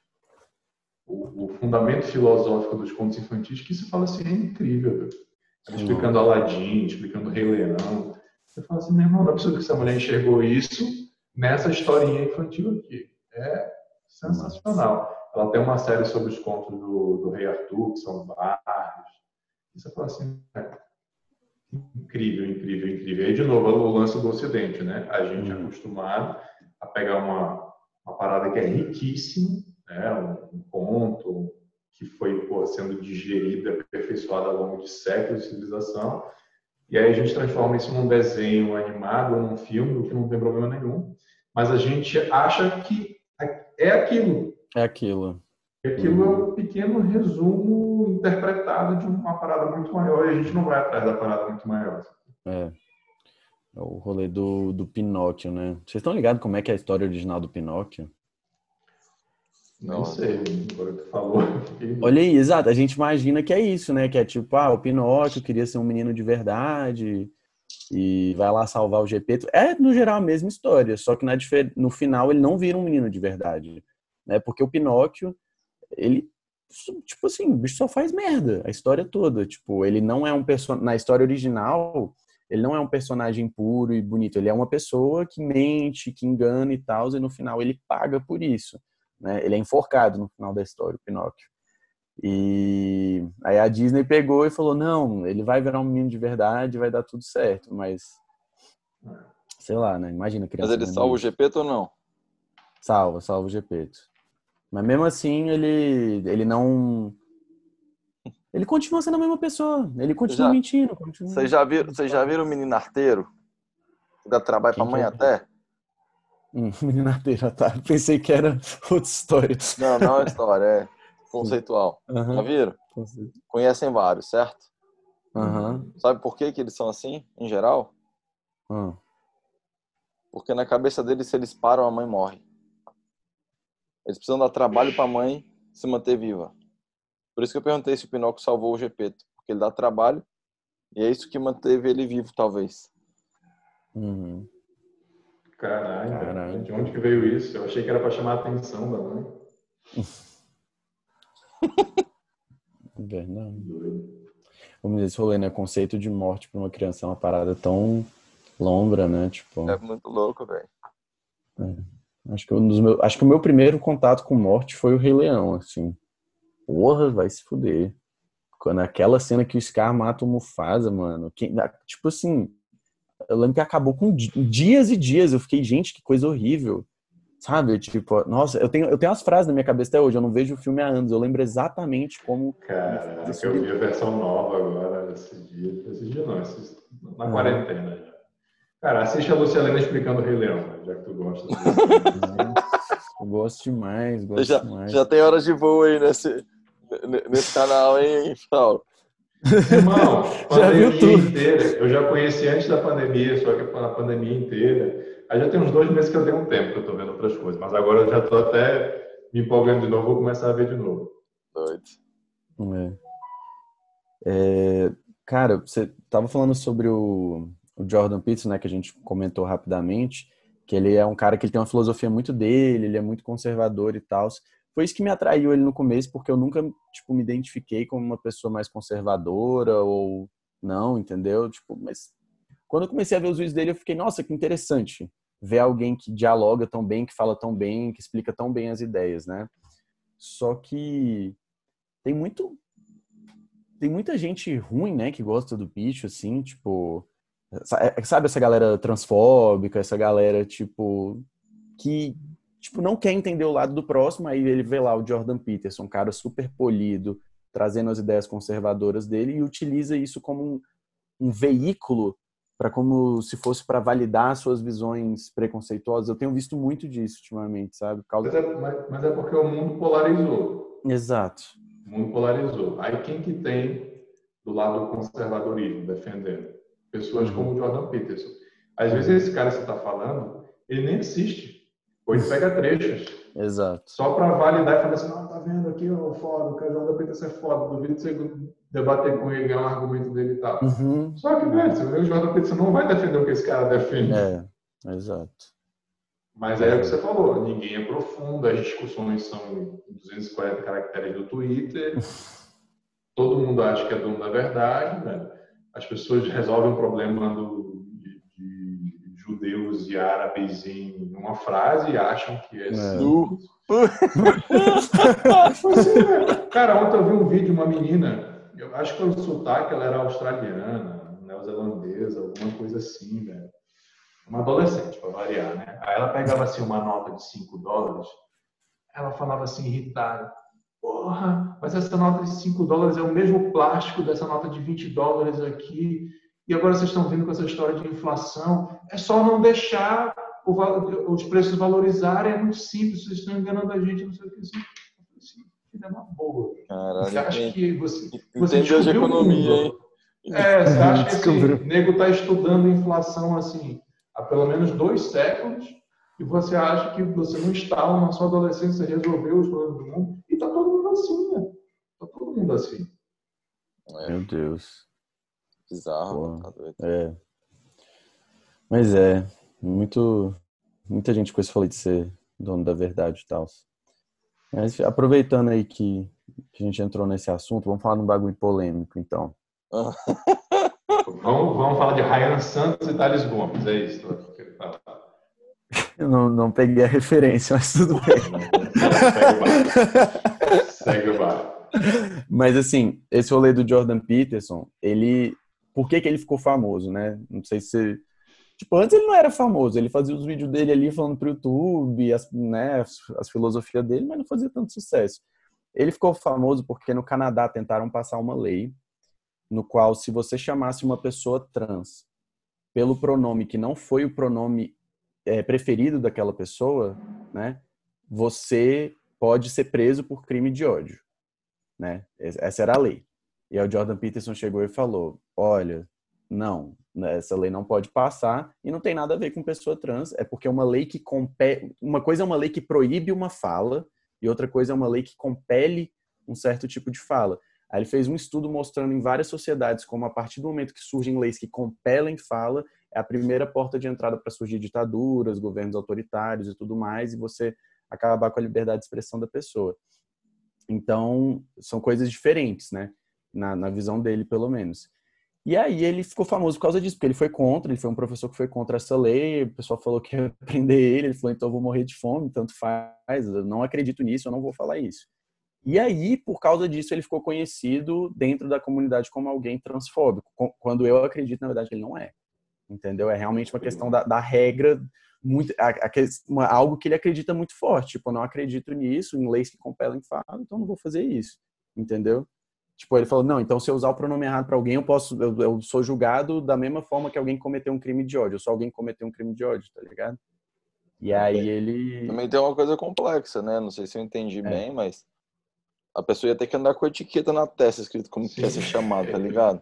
C: o, o fundamento filosófico dos contos infantis, que você fala assim, é incrível. velho. Ela explicando Aladim, explicando Rei Leão. Você fala assim, meu irmão, não é possível que essa mulher enxergou isso nessa historinha infantil aqui. É sensacional. Ela tem uma série sobre os contos do, do Rei Arthur, que são vários. E você fala assim, é, incrível, incrível, incrível. E de novo, o lance do Ocidente, né? A gente é
A: Uhum.
C: acostumado a pegar uma, uma parada que é riquíssima, né? um, um conto que foi pô, sendo digerida, aperfeiçoada ao longo de séculos de civilização, e aí a gente transforma isso num desenho animado ou num filme, o que não tem problema nenhum, mas a gente acha que é aquilo.
A: é aquilo.
C: Aquilo é um pequeno resumo interpretado de uma parada muito maior, e a gente não vai atrás da parada muito maior.
A: É. É o rolê do, do Pinóquio, né? Vocês estão ligados como é que é a história original do Pinóquio?
C: Não, sei, agora que tu falou.
A: Olha aí, exato. A gente imagina que é isso, né? Que é tipo, ah, o Pinóquio queria ser um menino de verdade e vai lá salvar o Gepeto. É, no geral, a mesma história, só que na no final ele não vira um menino de verdade, né? Porque o Pinóquio, ele, tipo assim, o bicho só faz merda a história toda. Tipo, ele não é um personagem. Na história original, ele não é um personagem puro e bonito. Ele é uma pessoa que mente, que engana e tal, e no final ele paga por isso. Né? Ele é enforcado no final da história, o Pinóquio. E aí a Disney pegou e falou: não, ele vai virar um menino de verdade, vai dar tudo certo, mas sei lá, né? Imagina criança.
B: Mas ele salva o. GP ou não?
A: Salva, salva o Gepeto. Mas mesmo assim, ele, ele não. Ele continua sendo a mesma pessoa. Ele continua
B: Já-
A: mentindo. Continua...
B: Vocês já viram, já viram o menino arteiro? Que dá trabalho
A: Quem
B: pra mãe
A: é?
B: até?
A: Hum, menina arteira, tá? Pensei que era outra história.
B: Não, não é história, é conceitual. Já
A: Aham.
B: viram? Conhecem vários, certo?
A: Aham.
B: Sabe por que, que eles são assim, em geral?
A: Ah.
B: Porque na cabeça deles, se eles param, a mãe morre. Eles precisam dar trabalho pra mãe se manter viva. Por isso que eu perguntei se o Pinóquio salvou o Gepeto. Porque ele dá trabalho e é isso que manteve ele vivo, talvez.
A: Uhum.
C: Caralho,
A: Caralho.
C: de onde que veio isso? Eu achei que era para chamar a atenção da mãe.
A: Verdade. Vamos dizer, esse rolê, né? Conceito de morte para uma criança é uma parada tão longa, né? Tipo,
B: É muito louco, velho.
A: Acho que um dos meus, acho que o meu primeiro contato com morte foi o Rei Leão, assim. Porra, vai se fuder. Quando aquela cena que o Scar mata o Mufasa, mano, tipo assim, eu lembro que acabou com di- dias e dias. Eu fiquei, gente, que coisa horrível. Sabe? Tipo, nossa, eu tenho, eu tenho as frases na minha cabeça até hoje. Eu não vejo o filme há anos. Eu lembro exatamente como.
C: Caraca, eu vi a versão nova agora, esses dias. Esses dias não, esses, na
A: Uhum.
C: quarentena já. Cara, assiste a Luciana explicando o Rei Leão, já que tu gosta.
A: Eu gosto demais, gosto
B: já,
A: demais.
B: já tem horas de voo aí nesse, nesse canal, hein, Paulo?
C: Irmão, pandemia
A: tudo.
C: inteira. Eu já conheci antes da pandemia, só que na pandemia inteira. Aí já tem uns dois meses que eu tenho um tempo que eu tô vendo outras coisas. Mas agora eu já tô até me empolgando de novo, vou começar a ver de novo.
B: Doido.
A: É. É, cara, você tava falando sobre o, o Jordan Peterson, né, que a gente comentou rapidamente, que ele é um cara que ele tem uma filosofia muito dele, ele é muito conservador e tal. Foi isso que me atraiu ele no começo, porque eu nunca, tipo, me identifiquei como uma pessoa mais conservadora ou não, entendeu? Tipo, mas quando eu comecei a ver os vídeos dele, eu fiquei, nossa, que interessante. ver alguém que dialoga tão bem, que fala tão bem, que explica tão bem as ideias, né? Só que tem muito tem muita gente ruim, né, que gosta do bicho assim, tipo, sabe essa galera transfóbica, essa galera tipo que tipo não quer entender o lado do próximo, aí ele vê lá o Jordan Peterson, um cara super polido, trazendo as ideias conservadoras dele e utiliza isso como um, um veículo para como se fosse para validar suas visões preconceituosas. Eu tenho visto muito disso ultimamente, sabe?
C: Causa... Mas, é, mas, mas, é, porque o mundo polarizou.
A: Exato.
C: O mundo polarizou. Aí quem que tem do lado do conservadorismo defendendo? Pessoas uhum. como o Jordan Peterson. Às vezes esse cara que você está falando, ele nem assiste. Ou ele pega trechos.
A: Exato.
C: Só para validar e falar assim, não, tá vendo aqui, ó, foda, o cara Jordan Peterson é foda, duvido que você debater com ele, ganhar um argumento dele e tal.
A: Uhum.
C: Só que, velho, o Jordan Peterson não vai defender o que esse cara defende.
A: É, exato.
C: Mas é o que você falou, ninguém é profundo, as discussões são 240 caracteres do Twitter, todo mundo acha que é dono da verdade, né? As pessoas resolvem o problema do, de, de, judeus e árabes em uma frase e acham que é, é. simples. É, cara, ontem eu vi um vídeo de uma menina eu acho que o sotaque ela era australiana, neozelandesa, alguma coisa assim, né? Uma adolescente, para variar, né? Aí ela pegava assim uma nota de 5 dólares, ela falava assim, irritada: Porra, mas essa nota de 5 dólares é o mesmo plástico dessa nota de 20 dólares aqui, e agora vocês estão vindo com essa história de inflação. É só não deixar os preços valorizarem, é muito simples, vocês estão enganando a gente, não sei o que assim vida na boa.
B: Caralho,
C: você acha que você, você
B: entendeu de economia, hein?
C: É, você acha que assim, o nego está estudando inflação assim há pelo menos dois séculos? E você acha que você não está na sua adolescência resolveu os problemas do mundo e tá todo mundo assim, né? Tá todo mundo assim.
A: É. Meu Deus.
B: Bizarro, tá doido.
A: É. Mas é, muito muita gente com esse falei de ser dono da verdade e tal. Mas aproveitando aí que, que a gente entrou nesse assunto, vamos falar de um bagulho polêmico, então.
C: vamos, vamos falar de Ryan Santos e Thales Gomes, é isso
A: Eu não, não peguei a referência, mas tudo bem.
C: Segue o bar.
A: Mas assim, esse rolê do Jordan Peterson, ele. Por que, que ele ficou famoso, né? Não sei se Tipo, antes ele não era famoso, ele fazia os vídeos dele ali falando pro YouTube, as, né, as, as filosofias dele, mas não fazia tanto sucesso. Ele ficou famoso porque no Canadá tentaram passar uma lei no qual se você chamasse uma pessoa trans pelo pronome que não foi o pronome é, preferido daquela pessoa, né, você pode ser preso por crime de ódio, né? Essa era a lei. E aí o Jordan Peterson chegou e falou: "Olha, não, né, essa lei não pode passar e não tem nada a ver com pessoa trans, é porque é uma lei que compele, uma coisa é uma lei que proíbe uma fala e outra coisa é uma lei que compele um certo tipo de fala. Aí ele fez um estudo mostrando em várias sociedades como a partir do momento que surgem leis que compelem fala, é a primeira porta de entrada para surgir ditaduras, governos autoritários e tudo mais, e você acabar com a liberdade de expressão da pessoa. Então, são coisas diferentes, né? Na, na visão dele, pelo menos. E aí ele ficou famoso por causa disso, porque ele foi contra, ele foi um professor que foi contra essa lei, o pessoal falou que ia prender ele, ele falou, então eu vou morrer de fome, tanto faz, eu não acredito nisso, eu não vou falar isso. E aí, por causa disso, ele ficou conhecido dentro da comunidade como alguém transfóbico, quando eu acredito, na verdade, que ele não é. Entendeu? É realmente uma questão da, da regra, muito, a, a, uma, algo que ele acredita muito forte. Tipo, eu não acredito nisso, em leis que compelem fala, então não vou fazer isso. Entendeu? Tipo, ele falou, não, então se eu usar o pronome errado para alguém, eu posso, eu, eu, sou julgado da mesma forma que alguém cometeu um crime de ódio. Eu sou alguém que cometeu um crime de ódio, tá ligado? E aí ele...
B: Também tem uma coisa complexa, né? Não sei se eu entendi é. bem, mas a pessoa ia ter que andar com a etiqueta na testa escrito como Sim. quer ser chamado, tá ligado?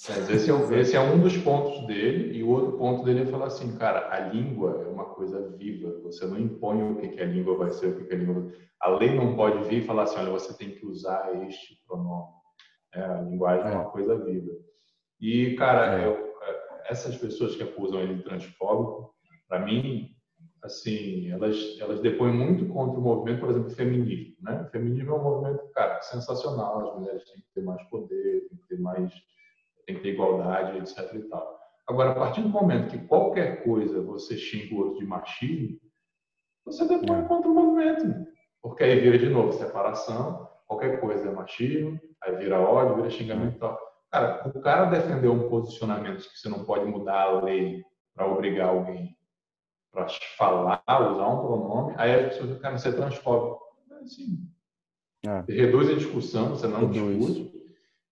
C: Esse é, esse é um dos pontos dele, e o outro ponto dele é falar assim, cara, a língua é uma coisa viva, você não impõe o que, que a língua vai ser, o que, que a língua A lei não pode vir e falar assim, olha, você tem que usar este pronome. É, a linguagem é. é uma coisa viva. E, cara, é. eu, essas pessoas que acusam ele de transfóbico, para mim, assim, elas, elas depõem muito contra o movimento, por exemplo, feminismo. Né? O feminismo é um movimento, cara, sensacional, as mulheres têm que ter mais poder, têm que ter mais tem que ter igualdade, etc. E tal. Agora, a partir do momento que qualquer coisa você xinga o outro de machismo, você depõe contra o movimento. Porque aí vira de novo separação, qualquer coisa é machismo, aí vira ódio, vira xingamento e tal. Cara, o cara defendeu um posicionamento que você não pode mudar a lei para obrigar alguém para falar, usar um pronome, aí as pessoas ficam, cara, você é transfóbico. É Assim,
A: É.
C: reduz a discussão, você não
A: Reduz.
C: discute.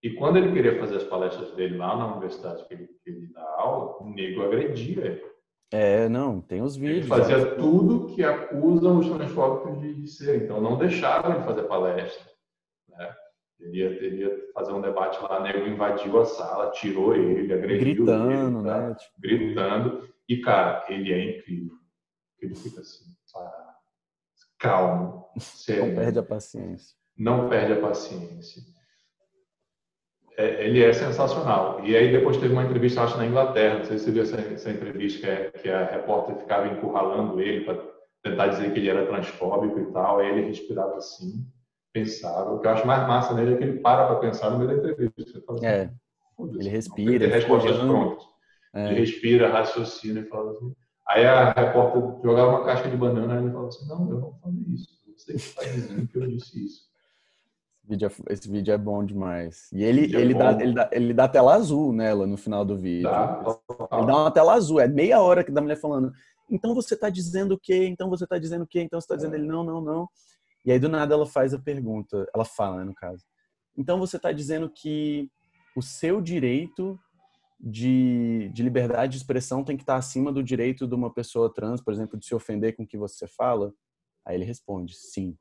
C: E quando ele queria fazer as palestras dele lá na universidade que ele, que ele dá aula, o nego agredia ele.
A: É, não, tem os
C: Ele
A: vídeos.
C: fazia tudo que acusam os transfóbicos de, de ser. Então, não deixavam ele fazer palestra. Né? Ele, ia, ele ia fazer um debate lá, o nego invadiu a sala, tirou ele, agrediu
A: Gritando,
C: ele, tá?
A: né? Tipo,
C: Gritando. E, cara, ele é incrível. Ele fica assim, parado, calmo,
A: não
C: sério
A: perde a paciência.
C: não perde a paciência. É, ele é sensacional. E aí depois teve uma entrevista, acho, na Inglaterra, não sei se você viu essa, essa entrevista, que, é, que a repórter ficava encurralando ele para tentar dizer que ele era transfóbico e tal, aí ele respirava assim, pensava. O que eu acho mais massa nele é que ele para para pensar no meio da entrevista. Fala assim,
A: É,
C: "Foda-se,
A: ele respira,
C: tem
A: ele
C: respostas prontas.
A: é.
C: Ele respira, raciocina e fala assim. Aí a repórter jogava uma casca de banana e ele falava assim, não, eu não falei isso. Você que está dizendo que eu disse isso.
A: Esse vídeo é, esse vídeo é bom demais. E ele,
C: é
A: ele, dá,
C: bom.
A: ele, dá, ele dá tela azul nela no final do vídeo.
C: Dá,
A: Ele dá uma tela azul, é meia hora que da mulher falando. Então você tá dizendo o quê? Então você tá dizendo o quê? Então você tá dizendo ele não, não, não. E aí do nada ela faz a pergunta, ela fala, né, no caso. Então você tá dizendo que o seu direito de, de liberdade de expressão tem que estar acima do direito de uma pessoa trans, por exemplo, de se ofender com o que você fala? Aí ele responde, sim.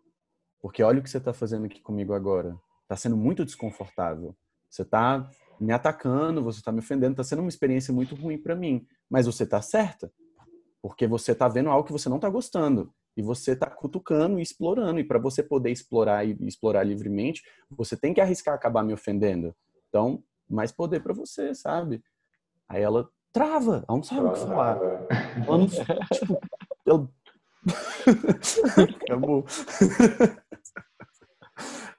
A: Porque olha o que você tá fazendo aqui comigo agora. Tá sendo muito desconfortável. Você tá me atacando, você tá me ofendendo, tá sendo uma experiência muito ruim para mim. Mas você tá certa. Porque você tá vendo algo que você não tá gostando. E você tá cutucando e explorando. E para você poder explorar e explorar livremente, você tem que arriscar acabar me ofendendo. Então, mais poder para você, sabe? Aí ela trava, ela não sabe o que falar. Ela não, tipo, ela... Acabou.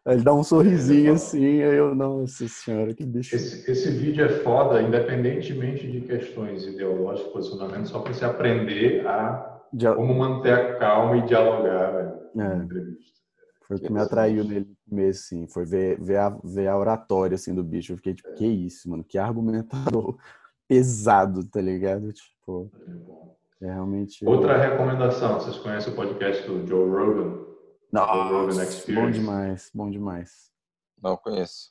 A: Ele dá um sorrisinho assim, aí eu, nossa senhora, que bicho.
C: Esse, esse vídeo é foda, independentemente de questões ideológicas, posicionamento, só para você aprender a como manter a calma e dialogar, velho,
A: É. Foi o que me atraiu nele começo, assim. Foi ver, ver, a, ver a oratória, assim, do bicho. Eu fiquei tipo, que isso, mano? Que argumentador pesado, tá ligado? Tipo, é realmente...
C: Outra recomendação, vocês conhecem o podcast do Joe Rogan?
A: Nossa, bom demais, bom demais.
B: Não conheço.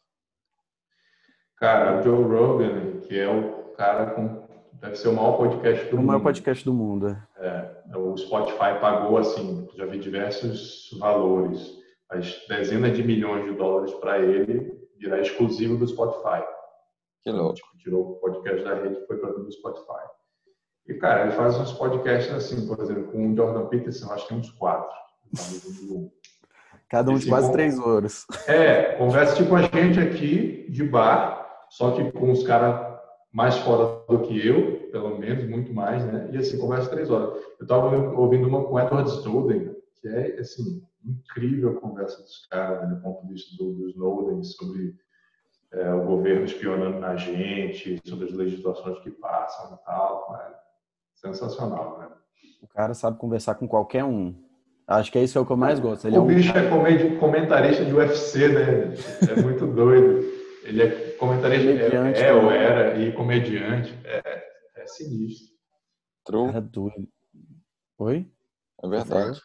C: Cara, o Joe Rogan, que é o cara com deve ser o maior podcast do
A: O
C: mundo.
A: maior podcast do mundo.
C: É, o Spotify pagou assim, já vi diversos valores, as dezenas de milhões de dólares para ele virar exclusivo do Spotify.
B: Que louco.
C: Tipo, tirou o podcast da rede e foi para do Spotify. E, cara, ele faz uns podcasts assim, por exemplo, com o Jordan Peterson, acho que tem uns quatro.
A: Cada um de quase três horas.
C: É, conversa tipo a gente aqui, de bar, só que com os caras mais foda do que eu, pelo menos, muito mais, né? E assim, conversa três horas. Eu tava ouvindo uma com o Edward Snowden, que é, assim, incrível a conversa dos caras, né, do ponto de vista do, do Snowden, sobre é, o governo espionando na gente, sobre as legislações que passam e tal. né? Sensacional, né?
A: O cara sabe conversar com qualquer um. Acho que é isso é o que eu mais gosto. Ele
C: o
A: é um
C: bicho é comentarista de UFC, né? É muito doido. Ele é comentarista,
A: Comediante
C: é, é ou
A: também.
C: era, e comediante. É, é sinistro.
B: True.
A: doido. Oi?
B: É verdade.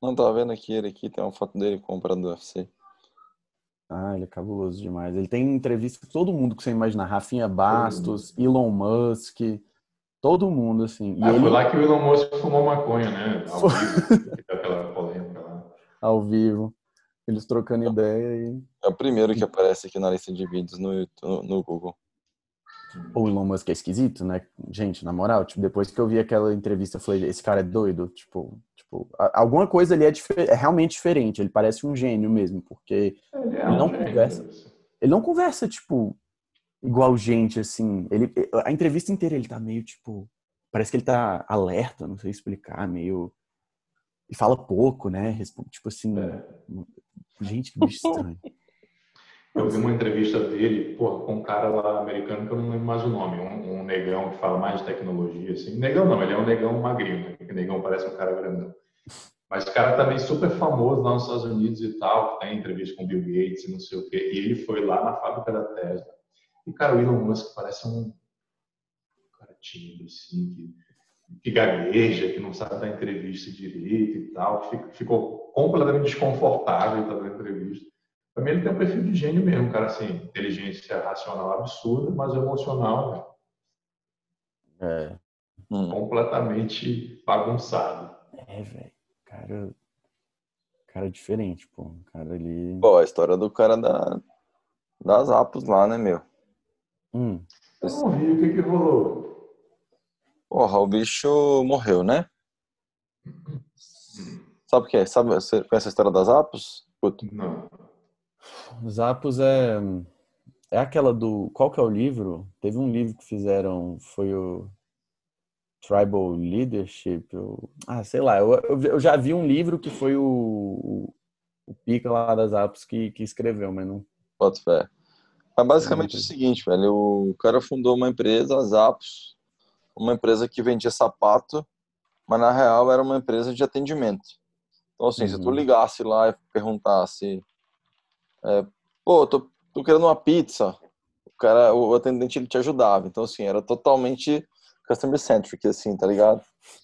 B: Não, tava vendo aqui ele aqui, tem uma foto dele comprando do UFC.
A: Ah, ele é cabuloso demais. Ele tem entrevista com todo mundo que você imaginar. Rafinha Bastos, Elon Musk, todo mundo, assim. E
C: Ah,
A: ele,
C: Foi lá que o Elon Musk fumou maconha, né? Ao vivo, aquela polêmica lá.
A: ao vivo, eles trocando ideia e...
B: É o primeiro que aparece aqui na lista de vídeos no, YouTube- no Google.
A: O Elon Musk é esquisito, né? Gente, na moral, tipo, depois que eu vi aquela entrevista, eu falei, esse cara é doido. Tipo, tipo a- alguma coisa ali é, é realmente diferente. Ele parece um gênio mesmo, porque
C: Ele é
A: Ele não
C: gênio,
A: conversa.
C: né?
A: ele não conversa, tipo, igual gente, assim. Ele, a entrevista inteira ele tá meio, tipo, parece que ele tá alerta, não sei explicar, meio... E fala pouco, né? Respo- Tipo assim,
C: É.
A: gente, que bicho estranho.
C: Eu vi uma entrevista dele, porra, com um cara lá americano que eu não lembro mais o nome, um, um negão que fala mais de tecnologia, assim. Negão não, ele é um negão magrinho, né? Porque negão parece um cara grandão. Mas o cara também super famoso lá nos Estados Unidos e tal, que tem entrevista com Bill Gates e não sei o quê. E ele foi lá na fábrica da Tesla. E, cara, o Elon Musk parece um cara tímido, assim, que, que gagueja, que não sabe dar entrevista direito e tal, que ficou completamente desconfortável para dar entrevista. Para mim, ele tem um perfil de gênio mesmo, cara, assim, inteligência racional absurda, mas emocional,
A: É.
C: Hum. completamente bagunçado.
A: É, velho. Cara. Cara diferente, pô. Um cara ali.
B: Pô, a história do cara da, das Apos lá, né, meu?
A: Hum.
C: Eu não vi o que, que rolou.
B: Porra, o bicho morreu, né? Sabe o que é? Sabe, você conhece a história das Apos? Puto.
C: Não.
A: Zapos é. É aquela do. Qual que é o livro? Teve um livro que fizeram. Foi o. Tribal Leadership. Ah, sei lá. Eu, eu, já vi um livro que foi o. O, o Pica lá das Apos que, que escreveu, mas não.
B: Boto fé. Mas basicamente é o seguinte, velho. O cara fundou uma empresa, a Zappos, uma empresa que vendia sapato, mas na real era uma empresa de atendimento. Então, assim, se tu
A: Uhum.
B: ligasse lá e perguntasse, é, pô, tô, tô querendo uma pizza, o cara, o atendente ele te ajudava. Então, assim, era totalmente customer centric, assim, tá ligado?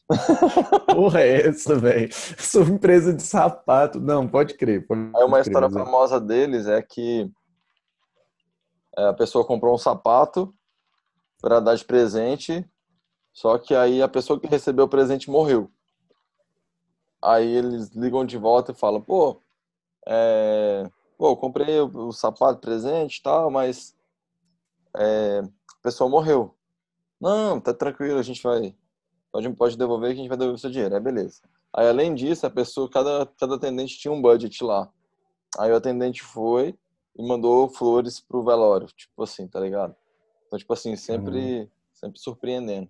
A: Porra, é essa, velho? Sou empresa de sapato. Não, pode crer. Pode
B: Aí uma
A: crer,
B: história
A: mas é-
B: famosa deles é que a pessoa comprou um sapato para dar de presente, só que aí a pessoa que recebeu o presente morreu. Aí eles ligam de volta e falam, pô, é, pô, comprei o, o sapato presente e tal, mas é, a pessoa morreu. Não, tá tranquilo, a gente vai. Pode, pode devolver que a gente vai devolver o seu dinheiro. É beleza. Aí, além disso, a pessoa, cada, cada atendente tinha um budget lá. Aí o atendente foi e mandou flores pro velório, tipo assim, tá ligado? Então, tipo assim, sempre, sempre surpreendendo.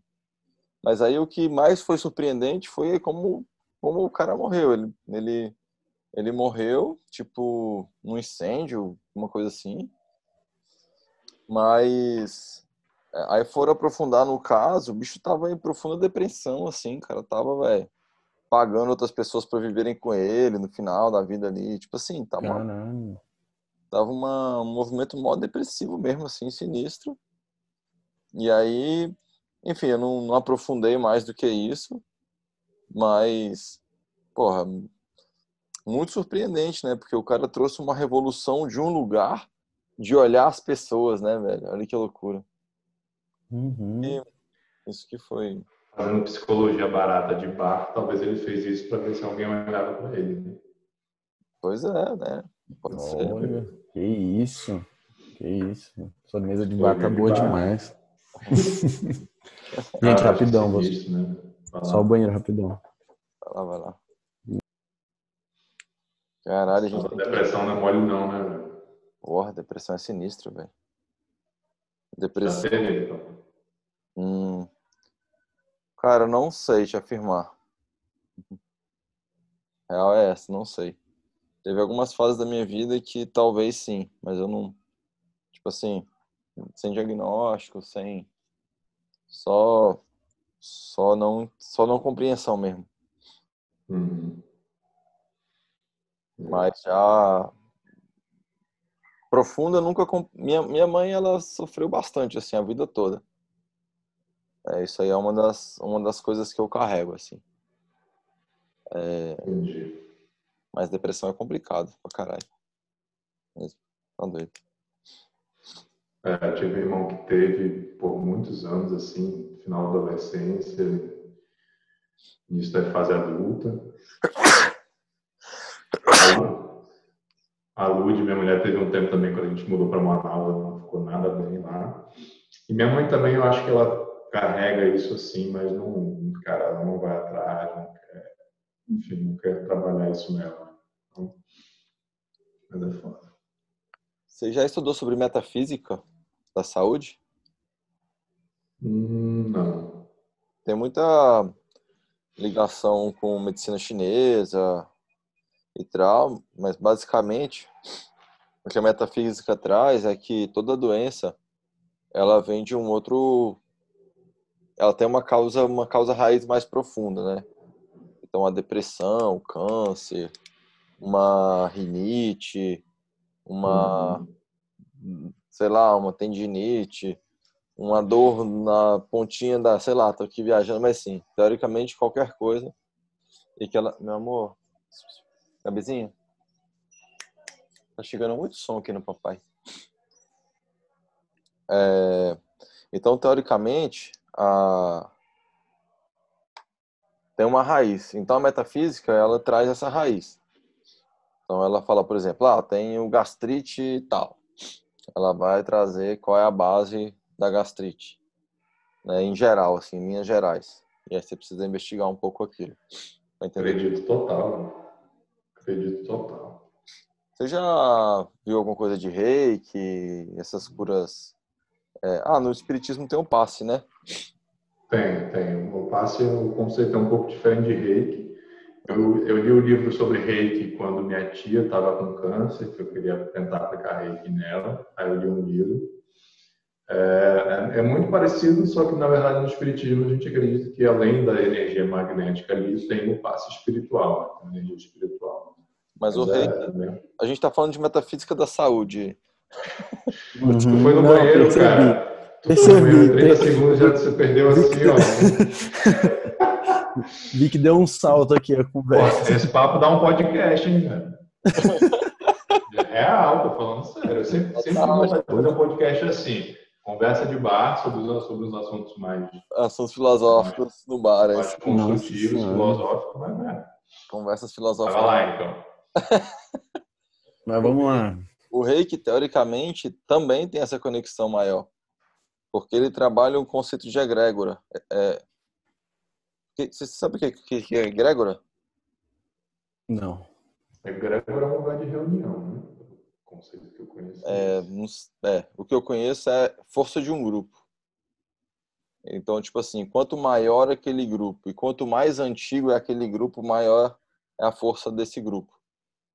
B: Mas aí o que mais foi surpreendente foi como, como o cara morreu. Ele, ele, ele morreu, tipo, num incêndio, uma coisa assim. Mas é, aí foram aprofundar no caso, o bicho tava em profunda depressão, assim, cara. Tava, velho, pagando outras pessoas pra viverem com ele no final da vida ali. Tipo assim, uma,
A: Caralho.
B: Tava uma, um movimento mó depressivo mesmo, assim, sinistro. E aí, enfim, eu não, não aprofundei mais do que isso, mas, porra, muito surpreendente, né? Porque o cara trouxe uma revolução de um lugar de olhar as pessoas, né, velho? Olha que loucura.
A: Uhum.
B: E- Isso que foi.
C: Fazendo psicologia barata de bar, talvez ele fez isso para ver se alguém olhava para ele. né?
B: Pois é, né? Pode ser.
A: Que isso. Que isso. Sua mesa de bar tá boa
C: bar.
A: demais.
C: Ah,
A: Gente,
C: acho
A: rapidão. vou-
C: sinistro, né?
A: Só o banheiro, rapidão.
B: Vai lá, vai lá. Caralho, a gente
C: Nossa. Depressão não é mole não, né, velho?
B: Porra, depressão é sinistro, velho.
C: Já
B: Depressão.
C: teve, então.
B: Hum. Cara, eu não sei te afirmar. Real é essa, não sei. Teve algumas fases da minha vida que talvez sim, mas eu não. Tipo assim, sem diagnóstico, sem. Só. Só não, só não compreensão mesmo.
C: Uhum.
B: Mas já. Profunda, nunca. Minha, minha mãe, ela sofreu bastante, assim, a vida toda. É, isso aí é uma das, uma das coisas que eu carrego, assim.
C: Entendi.
B: Mas depressão é complicado pra caralho. Mesmo. Tá doido.
C: É, eu tive um irmão que teve por muitos anos, assim, final da adolescência, início da fase adulta. A Lu- A Lud, minha mulher, teve um tempo também, quando a gente mudou para Manaus, ela não ficou nada bem lá. E minha mãe também, eu acho que ela carrega isso assim, mas não, cara, ela não vai atrás, não quer, enfim, não quer trabalhar isso nela. Mas é foda.
B: Você já estudou sobre metafísica da saúde?
C: Hum, não.
B: Tem muita ligação com medicina chinesa e tal, mas basicamente o que a metafísica traz é que toda doença ela vem de um outro ela tem uma causa uma causa raiz mais profunda né então a depressão câncer uma rinite uma uhum. sei lá uma tendinite uma dor na pontinha da sei lá tô aqui viajando mas sim teoricamente qualquer coisa e que ela meu amor cabezinha Tá chegando muito som aqui no papai. É, então, teoricamente, a, tem uma raiz. Então, a metafísica, ela traz essa raiz. Então, ela fala, por exemplo, ah, tem o gastrite e tal. Ela vai trazer qual é a base da gastrite. Né, em geral, assim, em linhas gerais. E aí você precisa investigar um pouco aquilo.
C: Acredito total. Acredito total.
B: Você já viu alguma coisa de reiki, essas curas? É... Ah, no Espiritismo tem um passe, né?
C: Tem, tem. O passe, o conceito é um pouco diferente de reiki. Eu, eu li o livro sobre reiki quando minha tia estava com câncer, que eu queria tentar aplicar reiki nela. Aí eu li um livro. É, é, é, muito parecido, só que na verdade no Espiritismo a gente acredita que além da energia magnética ali, tem o passe espiritual, né? a energia espiritual.
B: Mas o reiki, é, a gente está falando de metafísica da saúde.
C: Uhum. Foi no Não, banheiro, percebi. cara. Tu percebi. foi no banheiro, 30 segundos já você perdeu assim, ó.
A: Vi que deu um salto aqui a conversa.
C: Pô, esse papo dá um podcast, hein, velho? É alto, falando sério. Eu sempre, sempre vou fazer um podcast assim. Conversa de bar sobre os, sobre os assuntos mais.
B: Assuntos filosóficos mais, no bar, é
C: mais construtivos, filosóficos, mas, né?
B: Conversas filosóficas.
C: Vai lá, então.
A: Mas vamos lá.
B: O reiki, teoricamente, também tem essa conexão maior. Porque ele trabalha um conceito de egrégora. É... você sabe o que, que é egrégora?
A: Não.
C: Egrégora é um lugar de reunião, né? O conceito que eu conheço.
B: É, é, o que eu conheço é força de um grupo. Então, tipo assim, quanto maior aquele grupo e quanto mais antigo é aquele grupo, maior é a força desse grupo.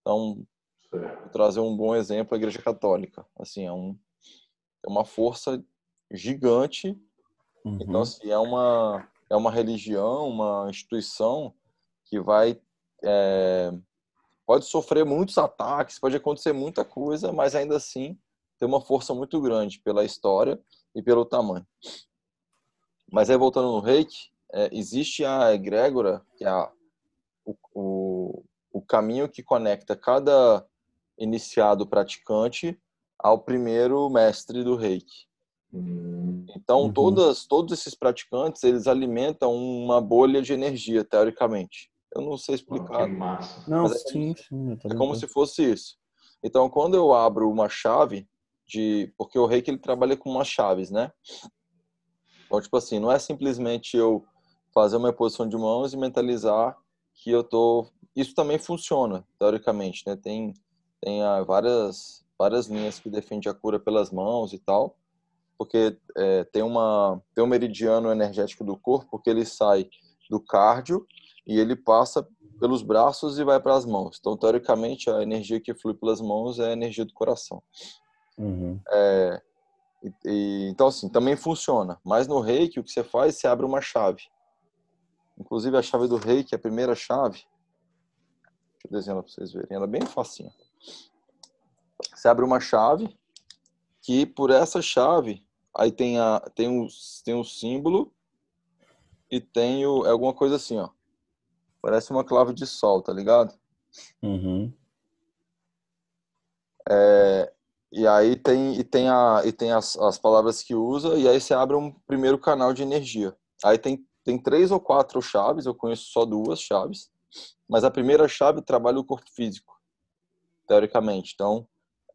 B: Então, vou trazer um bom exemplo a Igreja Católica. Assim, é, um, é uma força gigante. Uhum. Então, assim, é uma, é uma religião, uma instituição que vai. É, pode sofrer muitos ataques, pode acontecer muita coisa, mas ainda assim tem uma força muito grande pela história e pelo tamanho. Mas aí, voltando no reiki, é, existe a egrégora, que é a, o, o, o caminho que conecta cada iniciado praticante ao primeiro mestre do reiki. Então, uhum. todas, todos esses praticantes, eles alimentam uma bolha de energia, teoricamente. Eu não sei explicar.
C: Oh,
A: não, é, sim, sim.
B: É como se fosse isso. Então, quando eu abro uma chave de... Porque o reiki, ele trabalha com umas chaves, né? Então, tipo assim, não é simplesmente eu fazer uma posição de mãos e mentalizar que eu tô isso também funciona, teoricamente, né? Tem, tem ah, várias, várias linhas que defendem a cura pelas mãos e tal, porque é, tem, uma, tem um meridiano energético do corpo que ele sai do cardio e ele passa pelos braços e vai para as mãos. Então, teoricamente, a energia que flui pelas mãos é a energia do coração.
A: Uhum.
B: É, e, e, então, assim, também funciona. Mas no reiki, o que você faz, você abre uma chave. Inclusive, a chave do reiki, a primeira chave, Deixa eu desenhar para vocês verem. Ela é bem facinha. Você abre uma chave que por essa chave aí tem a tem um tem um símbolo e tem o, é alguma coisa assim, ó. Parece uma clave de sol, tá ligado?
A: Uhum.
B: É, e aí tem e tem a e tem as, as palavras que usa e aí você abre um primeiro canal de energia. Aí tem tem três ou quatro chaves, eu conheço só duas chaves. Mas a primeira chave trabalha o corpo físico, teoricamente. Então,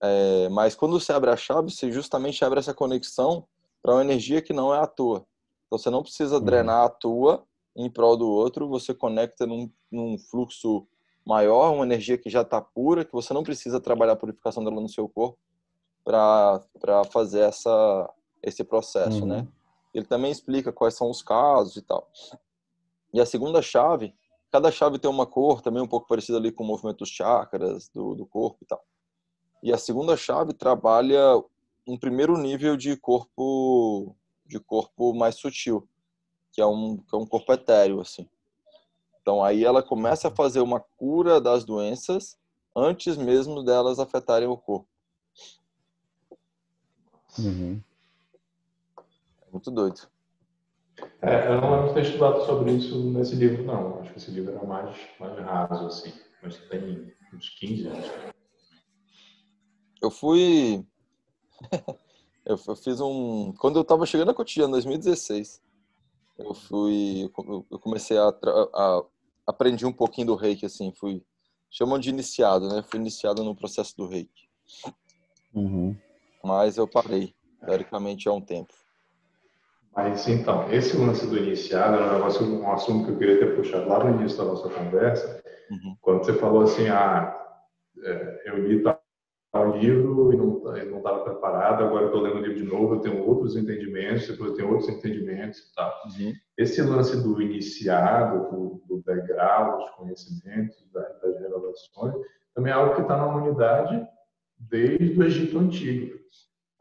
B: é, mas quando você abre a chave, você justamente abre essa conexão para uma energia que não é a tua. Então, você não precisa uhum. drenar a tua em prol do outro, você conecta num, num fluxo maior, uma energia que já está pura, que você não precisa trabalhar a purificação dela no seu corpo para fazer essa, esse processo, né? uhum. né? Ele também explica quais são os casos e tal. E a segunda chave Cada chave tem uma cor, também um pouco parecida ali com o movimento dos chakras do, do corpo e tal. E a segunda chave trabalha um primeiro nível de corpo de corpo mais sutil, que é um, que é um corpo etéreo, assim. Então aí ela começa a fazer uma cura das doenças antes mesmo delas afetarem o corpo.
A: Uhum.
B: É muito doido.
C: É, eu não lembro de ter estudado sobre isso nesse livro, não. Acho que esse livro era mais, mais raso, assim. Mas tem uns 15 anos.
B: Eu fui. eu fiz um. Quando eu estava chegando a Cotidiano, em 2016, eu fui. Eu comecei a, a. Aprendi um pouquinho do reiki, assim. Fui. Chamam de iniciado, né? Fui iniciado no processo do reiki.
A: Uhum.
B: Mas eu parei, teoricamente, há um tempo.
C: Mas então, esse lance do iniciado era um, negócio, um assunto que eu queria ter puxado lá no início da nossa conversa,
B: uhum.
C: quando você falou assim, ah, é, eu li tal livro e não estava preparado, agora eu estou lendo o livro de novo, eu tenho outros entendimentos, depois eu tenho outros entendimentos e tal.
B: Uhum.
C: Esse lance do iniciado, do, do degrau, dos conhecimentos, das, das revelações, também é algo que está na humanidade desde o Egito Antigo.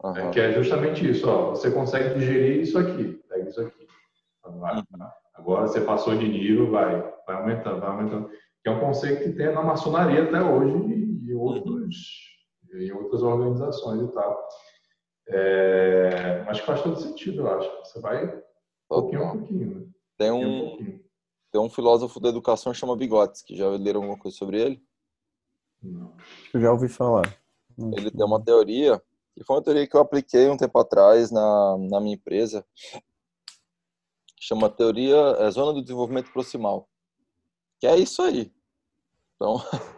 C: Uhum. É, que é justamente isso, ó, você consegue digerir isso aqui, pega isso aqui. Agora, uhum. agora você passou de nível, vai, vai aumentando, vai aumentando. Que é um conceito que tem na maçonaria até hoje e em, outros, em outras organizações e tal. É, mas faz todo sentido, eu acho. Você vai pouquinho a pouquinho. Né?
B: Tem um, tem um filósofo da educação que chama que Já leram alguma coisa sobre ele?
C: Não.
A: Eu já ouvi falar.
B: Ele tem uma teoria e foi uma teoria que eu apliquei um tempo atrás na, na minha empresa, que chama Teoria é, Zona do Desenvolvimento Proximal. Que é isso aí. Então,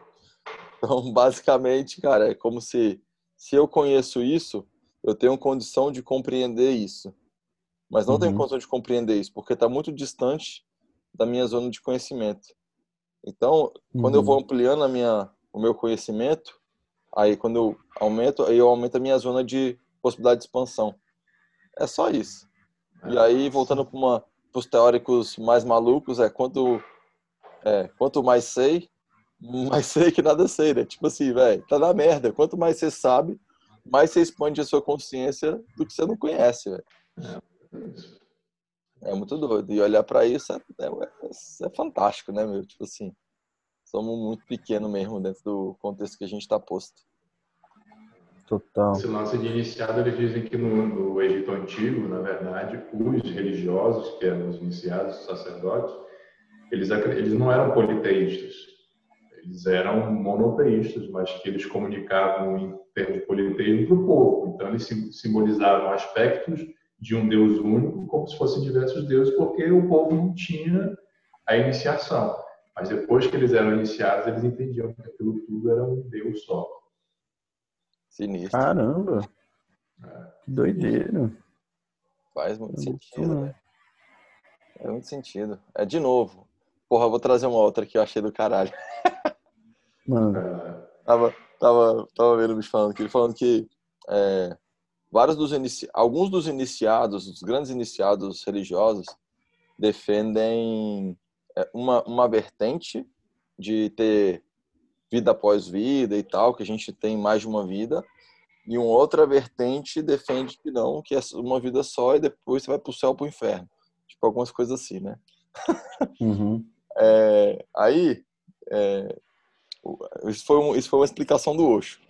B: então, basicamente, cara, é como se, se eu conheço isso, eu tenho condição de compreender isso. Mas não uhum. tenho condição de compreender isso, porque está muito distante da minha zona de conhecimento. Então, quando eu vou uhum. ampliando a minha, o meu conhecimento, Aí quando eu aumento, aí eu aumento a minha zona de possibilidade de expansão. É só isso. E aí voltando para os teóricos mais malucos é quanto é, quanto mais sei, mais sei que nada sei, né? Tipo assim, velho, tá na merda. Quanto mais você sabe, mais você expande a sua consciência do que você não conhece, velho. É muito doido. E olhar para isso é, é, é, fantástico, né, meu? Tipo assim, somos muito pequenos mesmo dentro do contexto que a gente está posto.
A: Total.
C: Esse lance de iniciado, eles dizem que no, no, Egito Antigo, na verdade, os religiosos, que eram os iniciados, os sacerdotes, eles, eles não eram politeístas. Eles eram monoteístas, mas que eles comunicavam em termos de politeísmo para o povo. Então, eles simbolizavam aspectos de um Deus único, como se fossem diversos deuses, porque o povo não tinha a iniciação. Mas depois que eles eram iniciados, eles entendiam que aquilo tudo era um Deus só.
B: Sinistro.
A: Caramba! É. Que doideira.
B: Faz muito é sentido, né? É muito sentido. É de novo. Porra, eu vou trazer uma outra que eu achei do caralho.
A: Mano.
B: tava, tava, tava vendo o bicho falando que ele falando que é, vários dos inici... alguns dos iniciados, os grandes iniciados religiosos, defendem é, uma, uma vertente de ter vida após vida e tal, que a gente tem mais de uma vida, e uma outra vertente defende que não, que é uma vida só e depois você vai para o céu para o inferno. Tipo, algumas coisas assim, né?
A: Uhum.
B: É, aí, é, isso, foi um, isso foi uma explicação do Osho.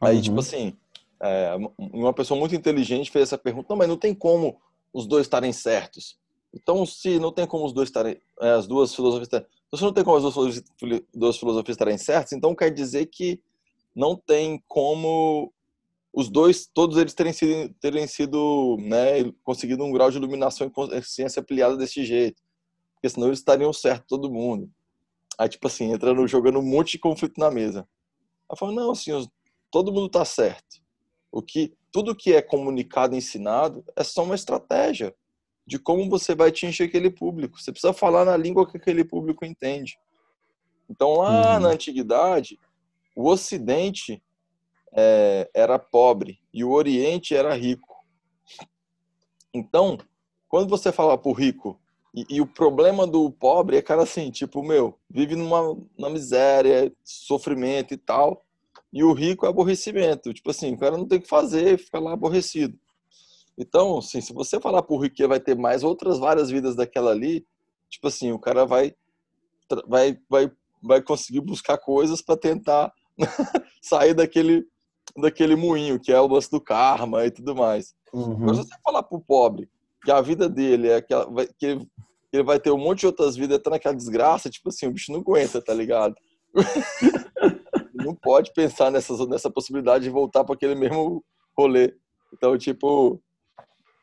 B: Aí, tipo uhum. tipo assim, é, uma pessoa muito inteligente fez essa pergunta, não, mas não tem como os dois estarem certos. Então, se não tem como os dois estarem, é, as duas filosofias, então, se não tem como as duas, duas filosofias estarem certas, então quer dizer que não tem como os dois, todos eles terem sido, terem sido, né, conseguido um grau de iluminação e consciência ampliada desse jeito, porque senão eles estariam certo todo mundo. Aí tipo assim, entrando jogando um monte de conflito na mesa. Ela falou não, assim, todo mundo está certo. O que tudo que é comunicado, ensinado, é só uma estratégia de como você vai atingir aquele público. Você precisa falar na língua que aquele público entende. Então, lá uhum. na antiguidade, o Ocidente é, era pobre e o Oriente era rico. Então, quando você fala para o rico, e, e, o problema do pobre é, cara, assim, tipo, meu, vive numa, numa miséria, sofrimento e tal, E o rico é aborrecimento. Tipo assim, o cara não tem o que fazer, fica lá aborrecido. Então, assim, se você falar pro rico que vai ter mais outras várias vidas daquela ali, tipo assim, o cara vai vai vai vai conseguir buscar coisas para tentar sair daquele daquele moinho que é o lance do karma e tudo mais. Uhum. Mas você falar pro pobre que a vida dele é aquela que ele, ele vai ter um monte de outras vidas até naquela desgraça, tipo assim, o bicho não aguenta, tá ligado? não pode pensar nessa, nessa possibilidade de voltar para aquele mesmo rolê. Então, tipo,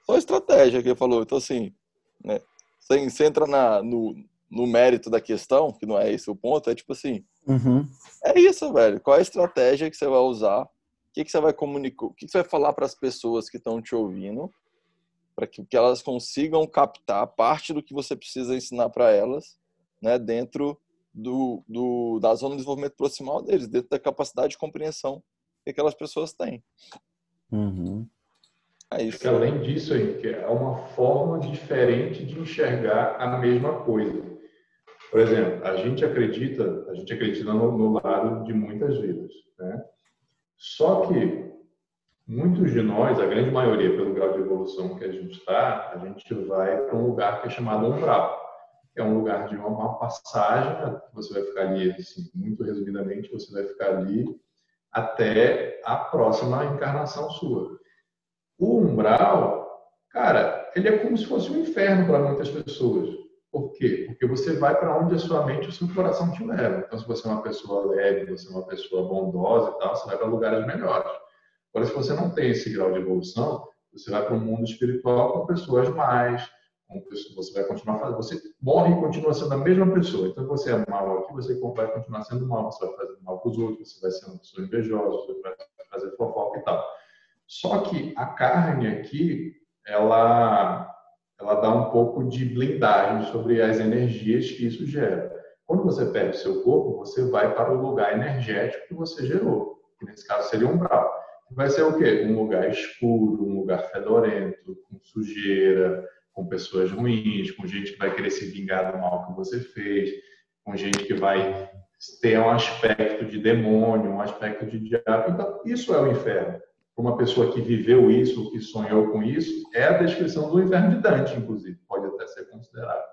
B: só estratégia que ele falou. Então, assim, né? Você, você entra na, no, no mérito da questão, que não é esse o ponto, é tipo assim, uhum. é isso, velho. Qual é a estratégia que você vai usar? O que, que você vai comunicar? O que, que você vai falar para as pessoas que estão te ouvindo? Para que, que elas consigam captar parte do que você precisa ensinar para elas, né? Dentro do, do, da zona de desenvolvimento proximal deles, dentro da capacidade de compreensão que aquelas pessoas têm.
A: Uhum.
C: É isso. Além disso aí, que é uma forma diferente de enxergar a mesma coisa. Por exemplo, a gente acredita, a gente acredita no, no lado de muitas vidas, né? Só que muitos de nós, a grande maioria, pelo grau de evolução que a gente está, a gente vai para um lugar que é chamado umbral é um lugar de uma passagem, você vai ficar ali, assim, muito resumidamente, você vai ficar ali até a próxima encarnação sua. O umbral, cara, ele é como se fosse um inferno para muitas pessoas. Por quê? Porque você vai para onde a sua mente e o seu coração te levam. Então, se você é uma pessoa leve, você é uma pessoa bondosa e tal, você vai para lugares melhores. Agora, se você não tem esse grau de evolução, você vai para um mundo espiritual com pessoas mais você vai continuar fazendo, você morre e continua sendo a mesma pessoa. Então, você é mal aqui, você vai continuar sendo mal, você vai fazer mal para os outros, você vai ser uma pessoa invejosa, você vai fazer fofoca e tal. Só que a carne aqui, ela, ela dá um pouco de blindagem sobre as energias que isso gera. Quando você perde o seu corpo, você vai para o lugar energético que você gerou, que nesse caso seria um umbral. Vai ser o quê? Um lugar escuro, um lugar fedorento, com sujeira, com pessoas ruins, com gente que vai querer se vingar do mal que você fez, com gente que vai ter um aspecto de demônio, um aspecto de diabo. Então, isso é o inferno. Para uma pessoa que viveu isso, que sonhou com isso, é a descrição do inferno de Dante, inclusive, pode até ser considerado.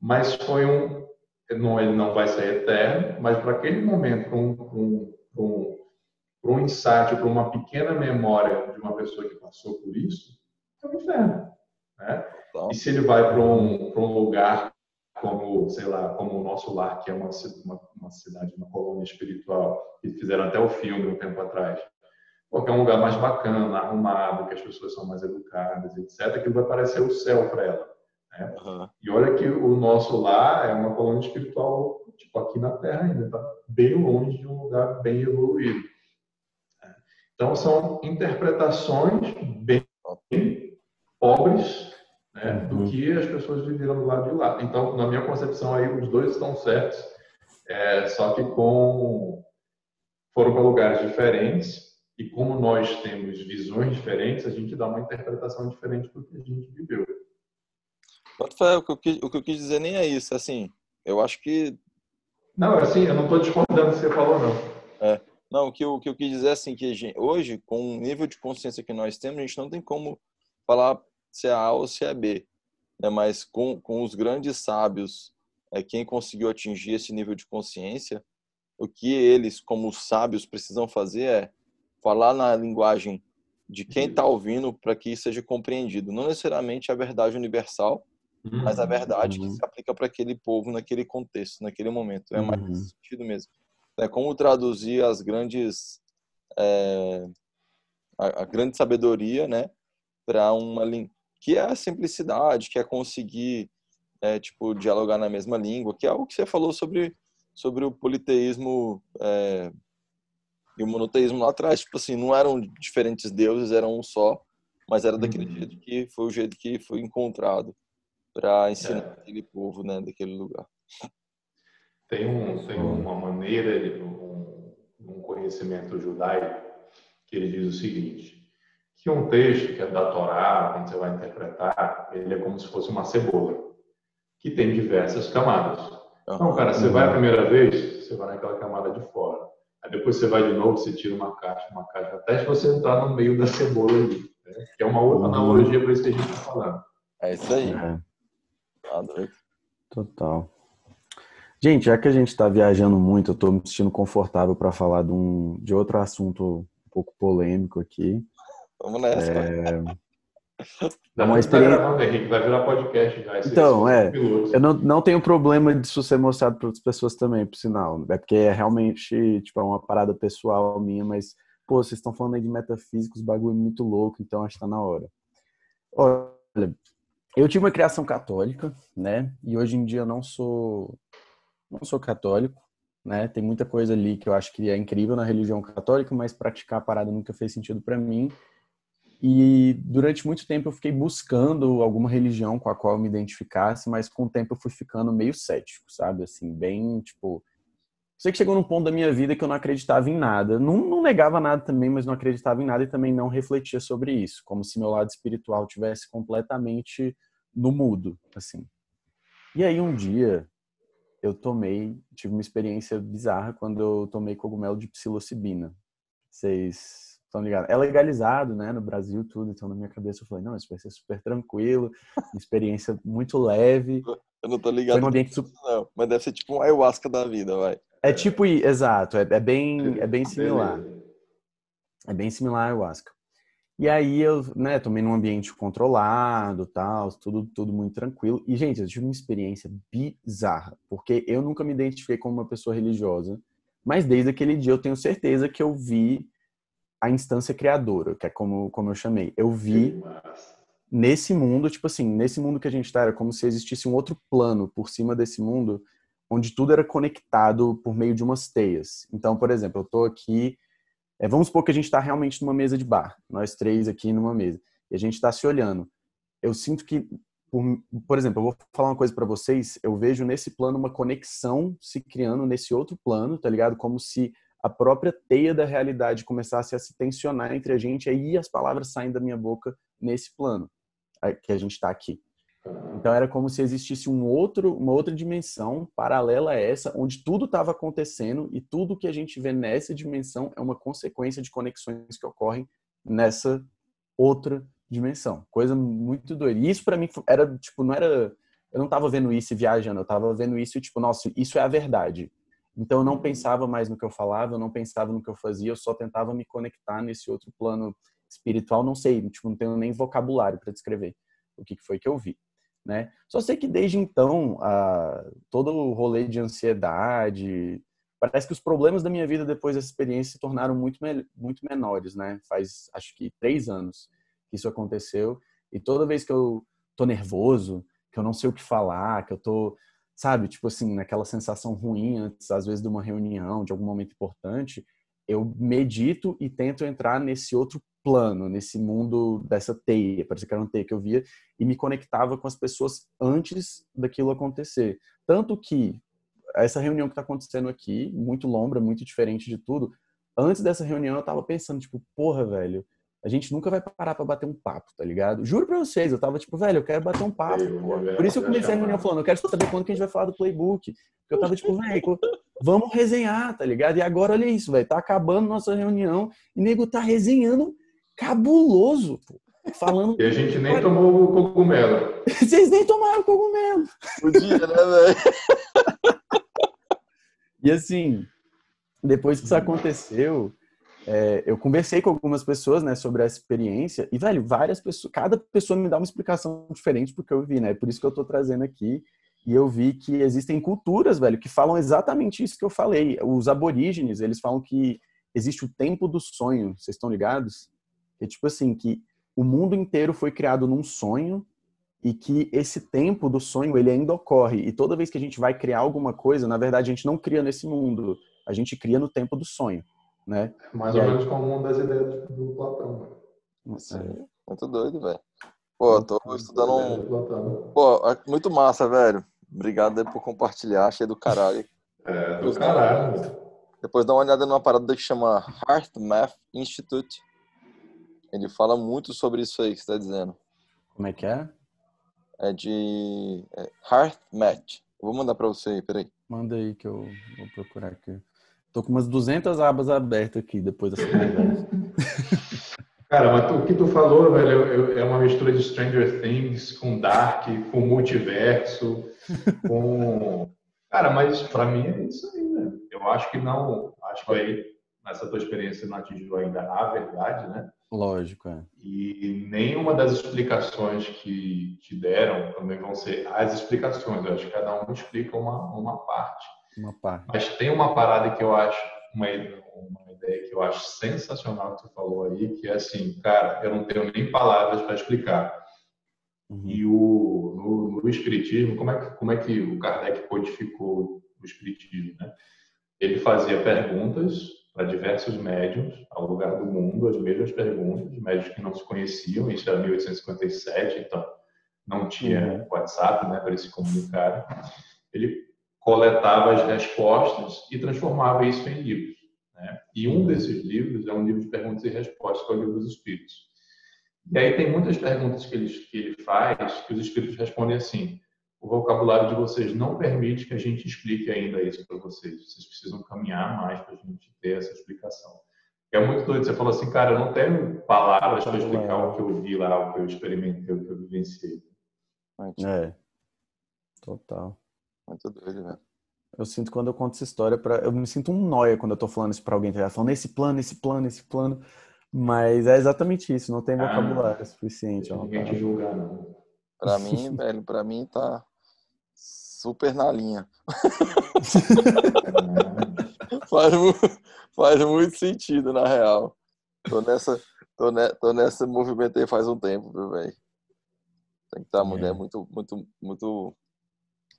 C: Mas foi um. Não, ele não vai ser eterno, mas para aquele momento, para um, um, um, um insight, para uma pequena memória de uma pessoa que passou por isso, é um inferno. Né? E se ele vai para um, um lugar como, sei lá, como o nosso lar, que é uma, uma, uma, cidade, uma colônia espiritual, que fizeram até o filme um tempo atrás, porque é um lugar mais bacana, arrumado, que as pessoas são mais educadas, etc., que vai parecer o céu para ela. Né? Uhum. E olha que o nosso lar é uma colônia espiritual, tipo, aqui na Terra ainda, está bem longe de um lugar bem evoluído. Então, são interpretações bem pobres né, do uhum. que as pessoas viveram do lado de lá. Então, na minha concepção, aí os dois estão certos, é, só que com foram para lugares diferentes e como nós temos visões diferentes, a gente dá uma interpretação diferente do que a gente viveu.
B: O que, eu quis, o que eu quis dizer nem é isso, assim, eu acho que...
C: Não, é assim, eu não estou discordando do que você falou, não.
B: Não, o que, eu, o que eu quis dizer é assim, que gente, hoje, com o nível de consciência que nós temos, a gente não tem como falar se é A ou se é B. Né? Mas com, com os grandes sábios, é, quem conseguiu atingir esse nível de consciência, o que eles, como sábios, precisam fazer é falar na linguagem de quem está ouvindo para que seja compreendido. Não necessariamente a verdade universal, mas a verdade que uhum. se aplica para aquele povo, naquele contexto, naquele momento. É mais uhum. sentido mesmo. É como traduzir as grandes é, a, a, grande sabedoria, né, para uma que é a simplicidade, que é conseguir é, tipo dialogar na mesma língua, que é o que você falou sobre sobre o politeísmo é, e o monoteísmo lá atrás, tipo assim, não eram diferentes deuses, eram um só, mas era daquele uhum. jeito que foi o jeito que foi encontrado para ensinar é. aquele povo, né, daquele lugar.
C: Tem um tem uma maneira, um, um conhecimento judaico que ele diz o seguinte: que um texto que é da Torá, que você vai interpretar, ele é como se fosse uma cebola, que tem diversas camadas. Então, cara, você vai a primeira vez, você vai naquela camada de fora. Aí depois você vai de novo, você tira uma caixa, uma caixa, até você entrar no meio da cebola ali. Né? Que é uma outra uhum. analogia para isso que a gente está falando.
B: É isso aí. É.
A: Tá Total. Gente, já que a gente está viajando muito, eu estou me sentindo confortável para falar de, um, de outro assunto um pouco polêmico aqui.
B: Vamos nessa. É...
A: É uma experiência. Tá
C: gravando, Henrique, vai virar podcast já.
A: Então, é. Eu não, não tenho problema disso ser mostrado para outras pessoas também, por sinal. É porque é realmente, tipo, é uma parada pessoal minha, mas, pô, vocês estão falando aí de metafísicos, bagulho muito louco, então acho que tá na hora. Olha, eu tive uma criação católica, né? E hoje em dia eu não sou não sou católico, né? Tem muita coisa ali que eu acho que é incrível na religião católica, mas praticar a parada nunca fez sentido para mim. E durante muito tempo eu fiquei buscando alguma religião com a qual eu me identificasse, mas com o tempo eu fui ficando meio cético, sabe? Assim, bem, tipo, sei que chegou num ponto da minha vida que eu não acreditava em nada. Não, não, negava nada também, mas não acreditava em nada e também não refletia sobre isso. Como se meu lado espiritual tivesse completamente no mudo, assim. E aí um dia eu tomei, tive uma experiência bizarra quando eu tomei cogumelo de psilocibina. Vocês estão ligados? É legalizado, né, no Brasil tudo, então na minha cabeça eu falei, não, isso vai ser super tranquilo, experiência muito leve.
B: Eu não tô ligado. Foi um ambiente super... não, mas deve ser tipo um ayahuasca da vida, vai.
A: É tipo, exato, é, é bem, é bem similar. É bem similar ao ayahuasca. E aí eu, né, tomei num ambiente controlado, tal, tudo, tudo muito tranquilo. E, gente, eu tive uma experiência bizarra, porque eu nunca me identifiquei como uma pessoa religiosa, mas desde aquele dia eu tenho certeza que eu vi a instância criadora, que é como, como eu chamei. Eu vi nesse mundo, tipo assim, nesse mundo que a gente está, era como se existisse um outro plano por cima desse mundo, onde tudo era conectado por meio de umas teias. Então, por exemplo, eu estou aqui, é, vamos supor que a gente está realmente numa mesa de bar, nós três aqui numa mesa, e a gente está se olhando. Eu sinto que, por, por exemplo, eu vou falar uma coisa para vocês, eu vejo nesse plano uma conexão se criando nesse outro plano, tá ligado? Como se a própria teia da realidade começasse a se tensionar entre a gente, aí as palavras saem da minha boca nesse plano que a gente está aqui. Então era como se existisse um outro, uma outra dimensão paralela a essa, onde tudo estava acontecendo e tudo que a gente vê nessa dimensão é uma consequência de conexões que ocorrem nessa outra dimensão. Coisa muito doida. E isso para mim era tipo, não era, eu não estava vendo isso e viajando, eu estava vendo isso e tipo, nossa, isso é a verdade. Então eu não pensava mais no que eu falava, eu não pensava no que eu fazia, eu só tentava me conectar nesse outro plano espiritual, não sei, tipo, não tenho nem vocabulário para descrever o que foi que eu vi. Né? Só sei que desde então, a, todo o rolê de ansiedade, parece que os problemas da minha vida depois dessa experiência se tornaram muito, muito menores, né? Faz, acho que três anos que isso aconteceu. E toda vez que eu tô nervoso, que eu não sei o que falar, que eu tô sabe? Tipo assim, naquela sensação ruim antes, às vezes, de uma reunião, de algum momento importante, eu medito e tento entrar nesse outro plano, nesse mundo dessa teia, parece que era uma teia que eu via, e me conectava com as pessoas antes daquilo acontecer. Tanto que essa reunião que está acontecendo aqui, muito lombra, muito diferente de tudo, antes dessa reunião eu tava pensando, tipo, porra, velho, a gente nunca vai parar para bater um papo, tá ligado? Juro pra vocês, eu tava tipo, velho, eu quero bater um papo. Por isso eu comecei a reunião falando, eu quero saber quando que a gente vai falar do playbook. Porque eu tava tipo, velho, vamos resenhar, tá ligado? E agora olha isso, velho, tá acabando nossa reunião e nego tá resenhando cabuloso, pô. Falando.
C: E a gente nem tomou o cogumelo.
A: Vocês nem tomaram o cogumelo.
B: Podia, né, velho?
A: e assim, depois que isso aconteceu, é, eu conversei com algumas pessoas, né, sobre essa experiência e, velho, várias pessoas, cada pessoa me dá uma explicação diferente porque eu vi, né, por isso que eu tô trazendo aqui e eu vi que existem culturas, velho, que falam exatamente isso que eu falei. Os aborígenes, eles falam que existe o tempo do sonho, vocês estão ligados? É tipo assim, que o mundo inteiro foi criado num sonho e que esse tempo do sonho, ele ainda ocorre. E toda vez que a gente vai criar alguma coisa, na verdade, a gente não cria nesse mundo, a gente cria no tempo do sonho né?
C: Mais ou menos como uma das ideias do Platão, velho.
B: Nossa, é. Muito doido, velho. Pô, tô estudando um. Pô, é muito massa, velho. Obrigado aí por compartilhar, achei do caralho.
C: É, do caralho.
B: Depois dá uma olhada numa parada que chama Heart Math Institute. Ele fala muito sobre isso aí que você tá dizendo.
A: Como é que é?
B: É de é Heart Math. vou mandar pra você aí, peraí.
A: Manda aí que eu vou procurar aqui. Tô com umas 200 abas abertas aqui depois dessa conversa.
C: Cara, mas tu, o que tu falou, velho, é uma mistura de Stranger Things com Dark, com multiverso, com. Cara, mas para mim é isso aí, né? Eu acho que não. Acho que aí, nessa tua experiência, não atingiu ainda a verdade, né?
A: Lógico, é.
C: E nenhuma das explicações que te deram também vão ser as explicações. Eu acho que cada um explica uma, uma parte.
A: Uma parte.
C: Mas tem uma parada que eu acho, uma, uma ideia que eu acho sensacional que tu falou aí, que é assim, cara, eu não tenho nem palavras para explicar. Uhum. E o, no, no, Espiritismo, como é, que, como é que o Kardec codificou o Espiritismo? Né? Ele fazia perguntas para diversos médiums ao lugar do mundo, as mesmas perguntas, médios que não se conheciam, isso era 1857, então não tinha uhum. WhatsApp né, para se comunicarem. Ele coletava as respostas e transformava isso em livros. Né? E um desses livros é um livro de perguntas e respostas, que é o livro dos Espíritos. E aí tem muitas perguntas que ele, que ele faz que os Espíritos respondem assim: o vocabulário de vocês não permite que a gente explique ainda isso para vocês. Vocês precisam caminhar mais para a gente ter essa explicação. É muito doido. Você falou assim, cara, eu não tenho palavras para explicar o que eu vi lá, o que eu experimentei, o que eu vivenciei.
A: É, total.
B: Muito doido, velho.
A: Eu sinto quando eu conto essa história para, eu me sinto um noia quando eu tô falando isso para alguém, tá falando esse plano, esse plano, esse plano, mas é exatamente isso, não tem ah, vocabulário suficiente.
C: Ninguém te julgar, não.
B: Pra mim, velho, pra mim tá super na linha. faz, faz muito sentido, na real. Tô nessa, tô, ne, tô nessa movimento aí faz um tempo, viu, velho? Tem que estar tá, é. muito, muito, muito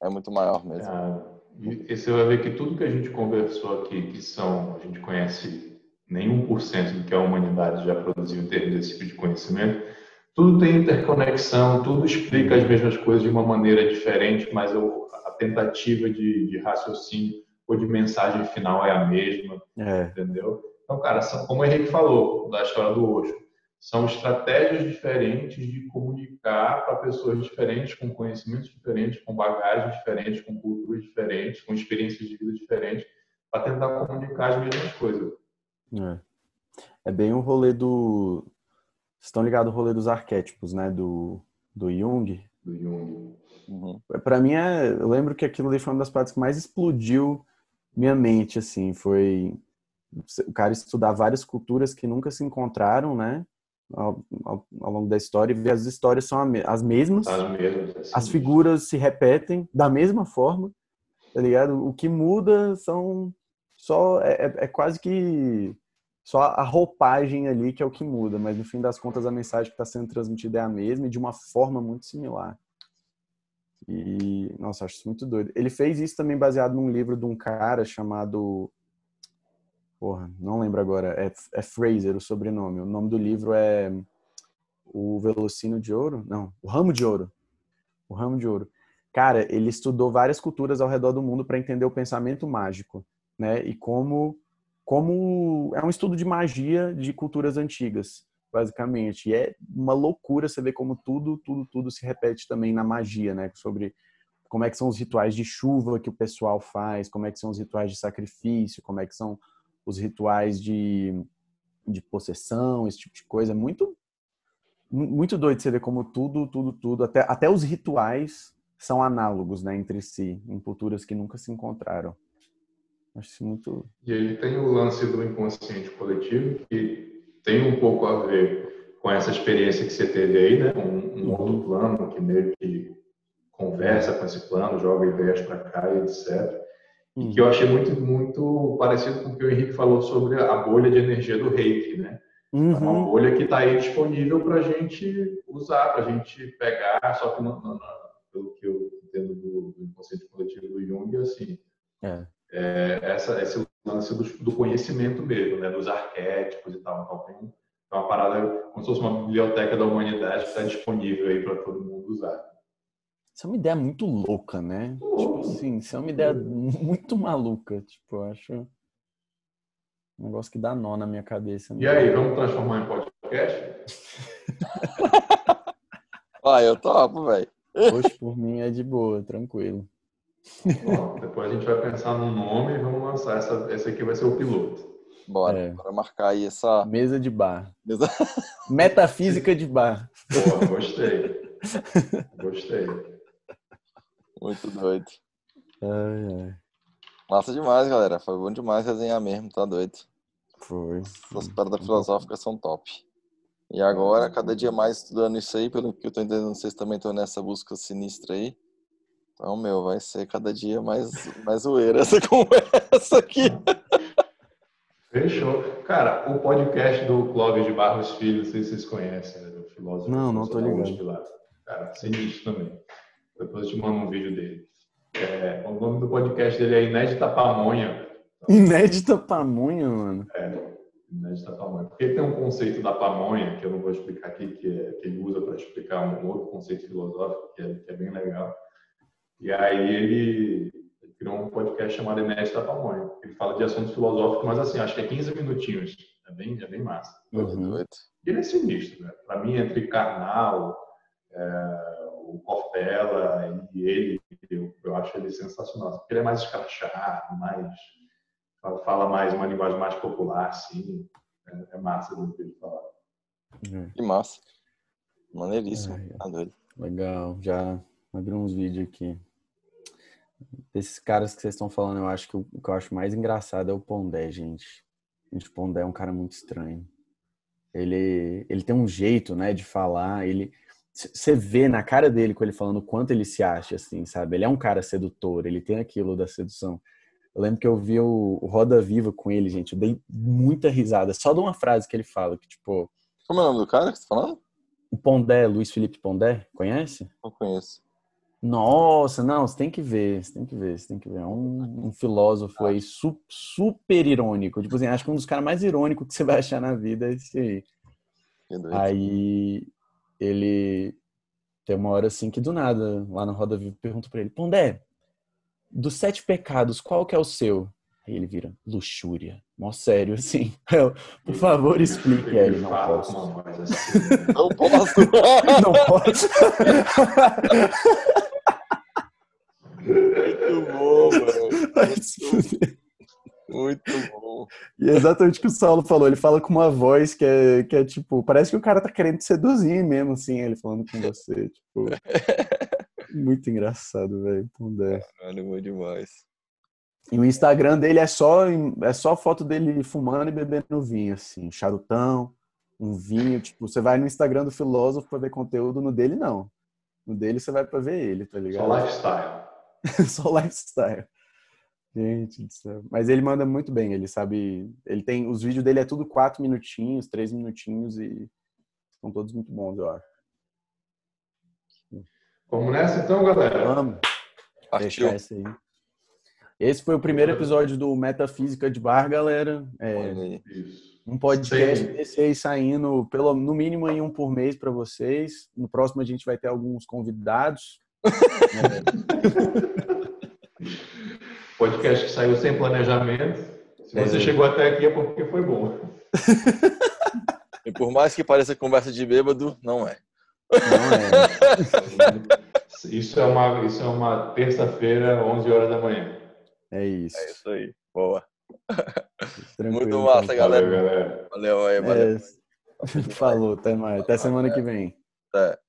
B: é muito maior mesmo. Ah,
C: e você vai ver que tudo que a gente conversou aqui, que são, a gente conhece nem 1% do que a humanidade já produziu em termos desse tipo de conhecimento, tudo tem interconexão, tudo explica as mesmas coisas de uma maneira diferente, mas a tentativa de, de raciocínio ou de mensagem final é a mesma, é. entendeu? Então, cara, como o Henrique falou da história do Osho, são estratégias diferentes de comunicar para pessoas diferentes, com conhecimentos diferentes, com bagagens diferentes, com culturas diferentes, com experiências de vida diferentes, para tentar comunicar as mesmas coisas.
A: É, é bem o rolê do. Vocês estão ligados ao rolê dos arquétipos, né? Do, do Jung.
C: Do Jung.
A: Uhum. Para mim, é... eu lembro que aquilo ali foi uma das partes que mais explodiu minha mente, assim. Foi o cara estudar várias culturas que nunca se encontraram, né? ao, ao, ao, longo da história e ver as histórias são as mesmas.
C: As mesmas. Assim.
A: As figuras se repetem da mesma forma, tá ligado? O que muda são só é, é, é quase que só a roupagem ali que é o que muda, mas no fim das contas a mensagem que está sendo transmitida é a mesma e de uma forma muito similar. E, nossa, acho isso muito doido. Ele fez isso também baseado num livro de um cara chamado Porra, não lembro agora. É, é Fraser o sobrenome. O nome do livro é O Velocino de Ouro? Não, O Ramo de Ouro. O Ramo de Ouro. Cara, ele estudou várias culturas ao redor do mundo para entender o pensamento mágico, né? E como como é um estudo de magia de culturas antigas, basicamente. E é uma loucura você ver como tudo, tudo, tudo se repete também na magia, né? Sobre como é que são os rituais de chuva que o pessoal faz, como é que são os rituais de sacrifício, como é que são os rituais de, de possessão, esse tipo de coisa. É muito, muito doido você ver como tudo, tudo, tudo, até, até os rituais são análogos né, entre si, em culturas que nunca se encontraram. Acho muito.
C: E aí tem o lance do inconsciente coletivo, que tem um pouco a ver com essa experiência que você teve aí, né? Um, um outro plano que meio que conversa com esse plano, joga ideias para cá e etc. E que eu achei muito, muito parecido com o que o Henrique falou sobre a bolha de energia do reiki, né? Uhum. É uma uhum. bolha que está aí disponível para a gente usar, para a gente pegar, só que não, não, não, pelo que eu entendo do, do inconsciente coletivo do Jung, assim, é. É, essa, esse lance do, do, conhecimento mesmo, né? Dos arquétipos e tal. Então tem uma parada como se fosse uma biblioteca da humanidade que está disponível aí para todo mundo usar.
A: Isso é uma ideia muito louca, né? Tipo assim, isso é uma ideia muito maluca. Tipo, eu acho um negócio que dá nó na minha cabeça.
C: E aí, vamos transformar em podcast?
B: ah, eu topo, velho.
A: Hoje por mim é de boa, tranquilo.
C: Bom, depois a gente vai pensar num nome e vamos lançar. Essa, esse aqui vai ser o piloto.
B: Bora,
A: É.
B: bora marcar aí essa.
A: Mesa de bar.
B: mesa-
A: Metafísica de bar.
C: Pô, gostei. Gostei.
B: Muito doido.
A: Ai, ai.
B: Massa demais, galera. Foi bom demais resenhar mesmo, tá doido.
A: Foi.
B: Essas paradas filosóficas são top. E agora, cada dia mais estudando isso aí, pelo que eu tô entendendo, vocês também estão nessa busca sinistra aí. Então, meu, vai ser cada dia mais, mais zoeira essa conversa aqui.
C: Fechou. Cara, o podcast do Clóvis de Barros Filho, não sei se vocês conhecem, né, do filósofo.
A: Não, não tô ligado.
C: Cara, sinistro também. Depois eu te mando um vídeo dele. É, o nome do podcast dele é Inédita Pamonha.
A: Inédita pamonha, mano.
C: Inédita Pamonha. Porque tem um conceito da pamonha, que eu não vou explicar aqui, que, é, que ele usa para explicar um outro conceito filosófico, que é, que é bem legal. E aí ele criou um podcast chamado Inédita Pamonha. Ele fala de assuntos filosóficos, mas assim, acho que é 15 minutinhos. É bem, é bem massa.
A: Uhum.
C: E ele é sinistro, né? Para mim, entre Karnal, é, o Cortella e ele, eu, eu acho ele sensacional. Porque ele é mais escrachado, mais fala- mais uma linguagem mais popular, assim. É, é massa do que ele fala.
B: Que massa. Maneiríssimo.
A: Ai.
B: Tá doido.
A: Legal, já abri uns vídeos aqui. Desses caras que vocês estão falando, eu acho que o, o que eu acho mais engraçado é o Pondé, gente. Gente, o Pondé é um cara muito estranho. Ele, ele tem um jeito, né, de falar, ele você vê na cara dele com ele falando o quanto ele se acha, assim, sabe? Ele é um cara sedutor, ele tem aquilo da sedução. Eu lembro que eu vi o, o Roda Viva com ele, gente, eu dei muita risada, só de uma frase que ele fala, que tipo,
B: Como é o nome do cara que você tá falando?
A: o Pondé, Luiz Felipe Pondé, conhece?
B: Não conheço.
A: Nossa, não, você tem que ver, você tem que ver, você tem que ver. É um, um filósofo aí su- super irônico. Tipo assim, acho que um dos caras mais irônicos que você vai achar na vida é esse aí. Aí ele tem uma hora assim que do nada, lá no Roda Viva, pergunta pra ele, Pondé, dos sete pecados, qual que é o seu? Aí ele vira, luxúria. Mó sério, assim. Eu, Por favor, explique. Aí ele, não posso.
C: assim.
B: Não posso.
A: Não posso.
B: Muito bom, mano. Muito bom.
A: E é exatamente o que o Saulo falou. Ele fala com uma voz que é, que é tipo, parece que o cara tá querendo te seduzir mesmo, assim, ele falando com você. Tipo, muito engraçado, velho.
B: Caralho, bom demais.
A: E o Instagram dele é só, é só foto dele fumando e bebendo vinho, assim, charutão, um vinho. Tipo, você vai no Instagram do filósofo pra ver conteúdo, no dele não. No dele você vai pra ver ele, tá
C: Só
A: ligado?
C: lifestyle.
A: só lifestyle. Gente do céu. Mas ele manda muito bem, ele sabe. Ele tem. Os vídeos dele é tudo quatro minutinhos, três minutinhos e são todos muito bons, eu acho.
C: Vamos nessa então, galera?
A: Vamos
B: Partiu.
A: deixar esse aí. Esse foi o primeiro episódio do Metafísica de Bar, galera. É, um podcast
C: Sim.
A: desse aí saindo, pelo, no mínimo aí um por mês para vocês. No próximo a gente vai ter alguns convidados.
C: Podcast que saiu sem planejamento. Se você
A: É.
C: chegou até aqui é porque foi bom.
B: E por mais que pareça conversa de bêbado, não é.
A: Não é.
C: Isso é uma, isso é uma terça-feira, 11 horas da manhã.
A: É isso.
B: É isso aí. Boa.
A: Tranquilo,
B: Muito massa,
A: então.
B: galera.
C: Valeu, galera.
B: Valeu aí, valeu.
A: É. Falou, até mais. Até semana que vem.
B: Até.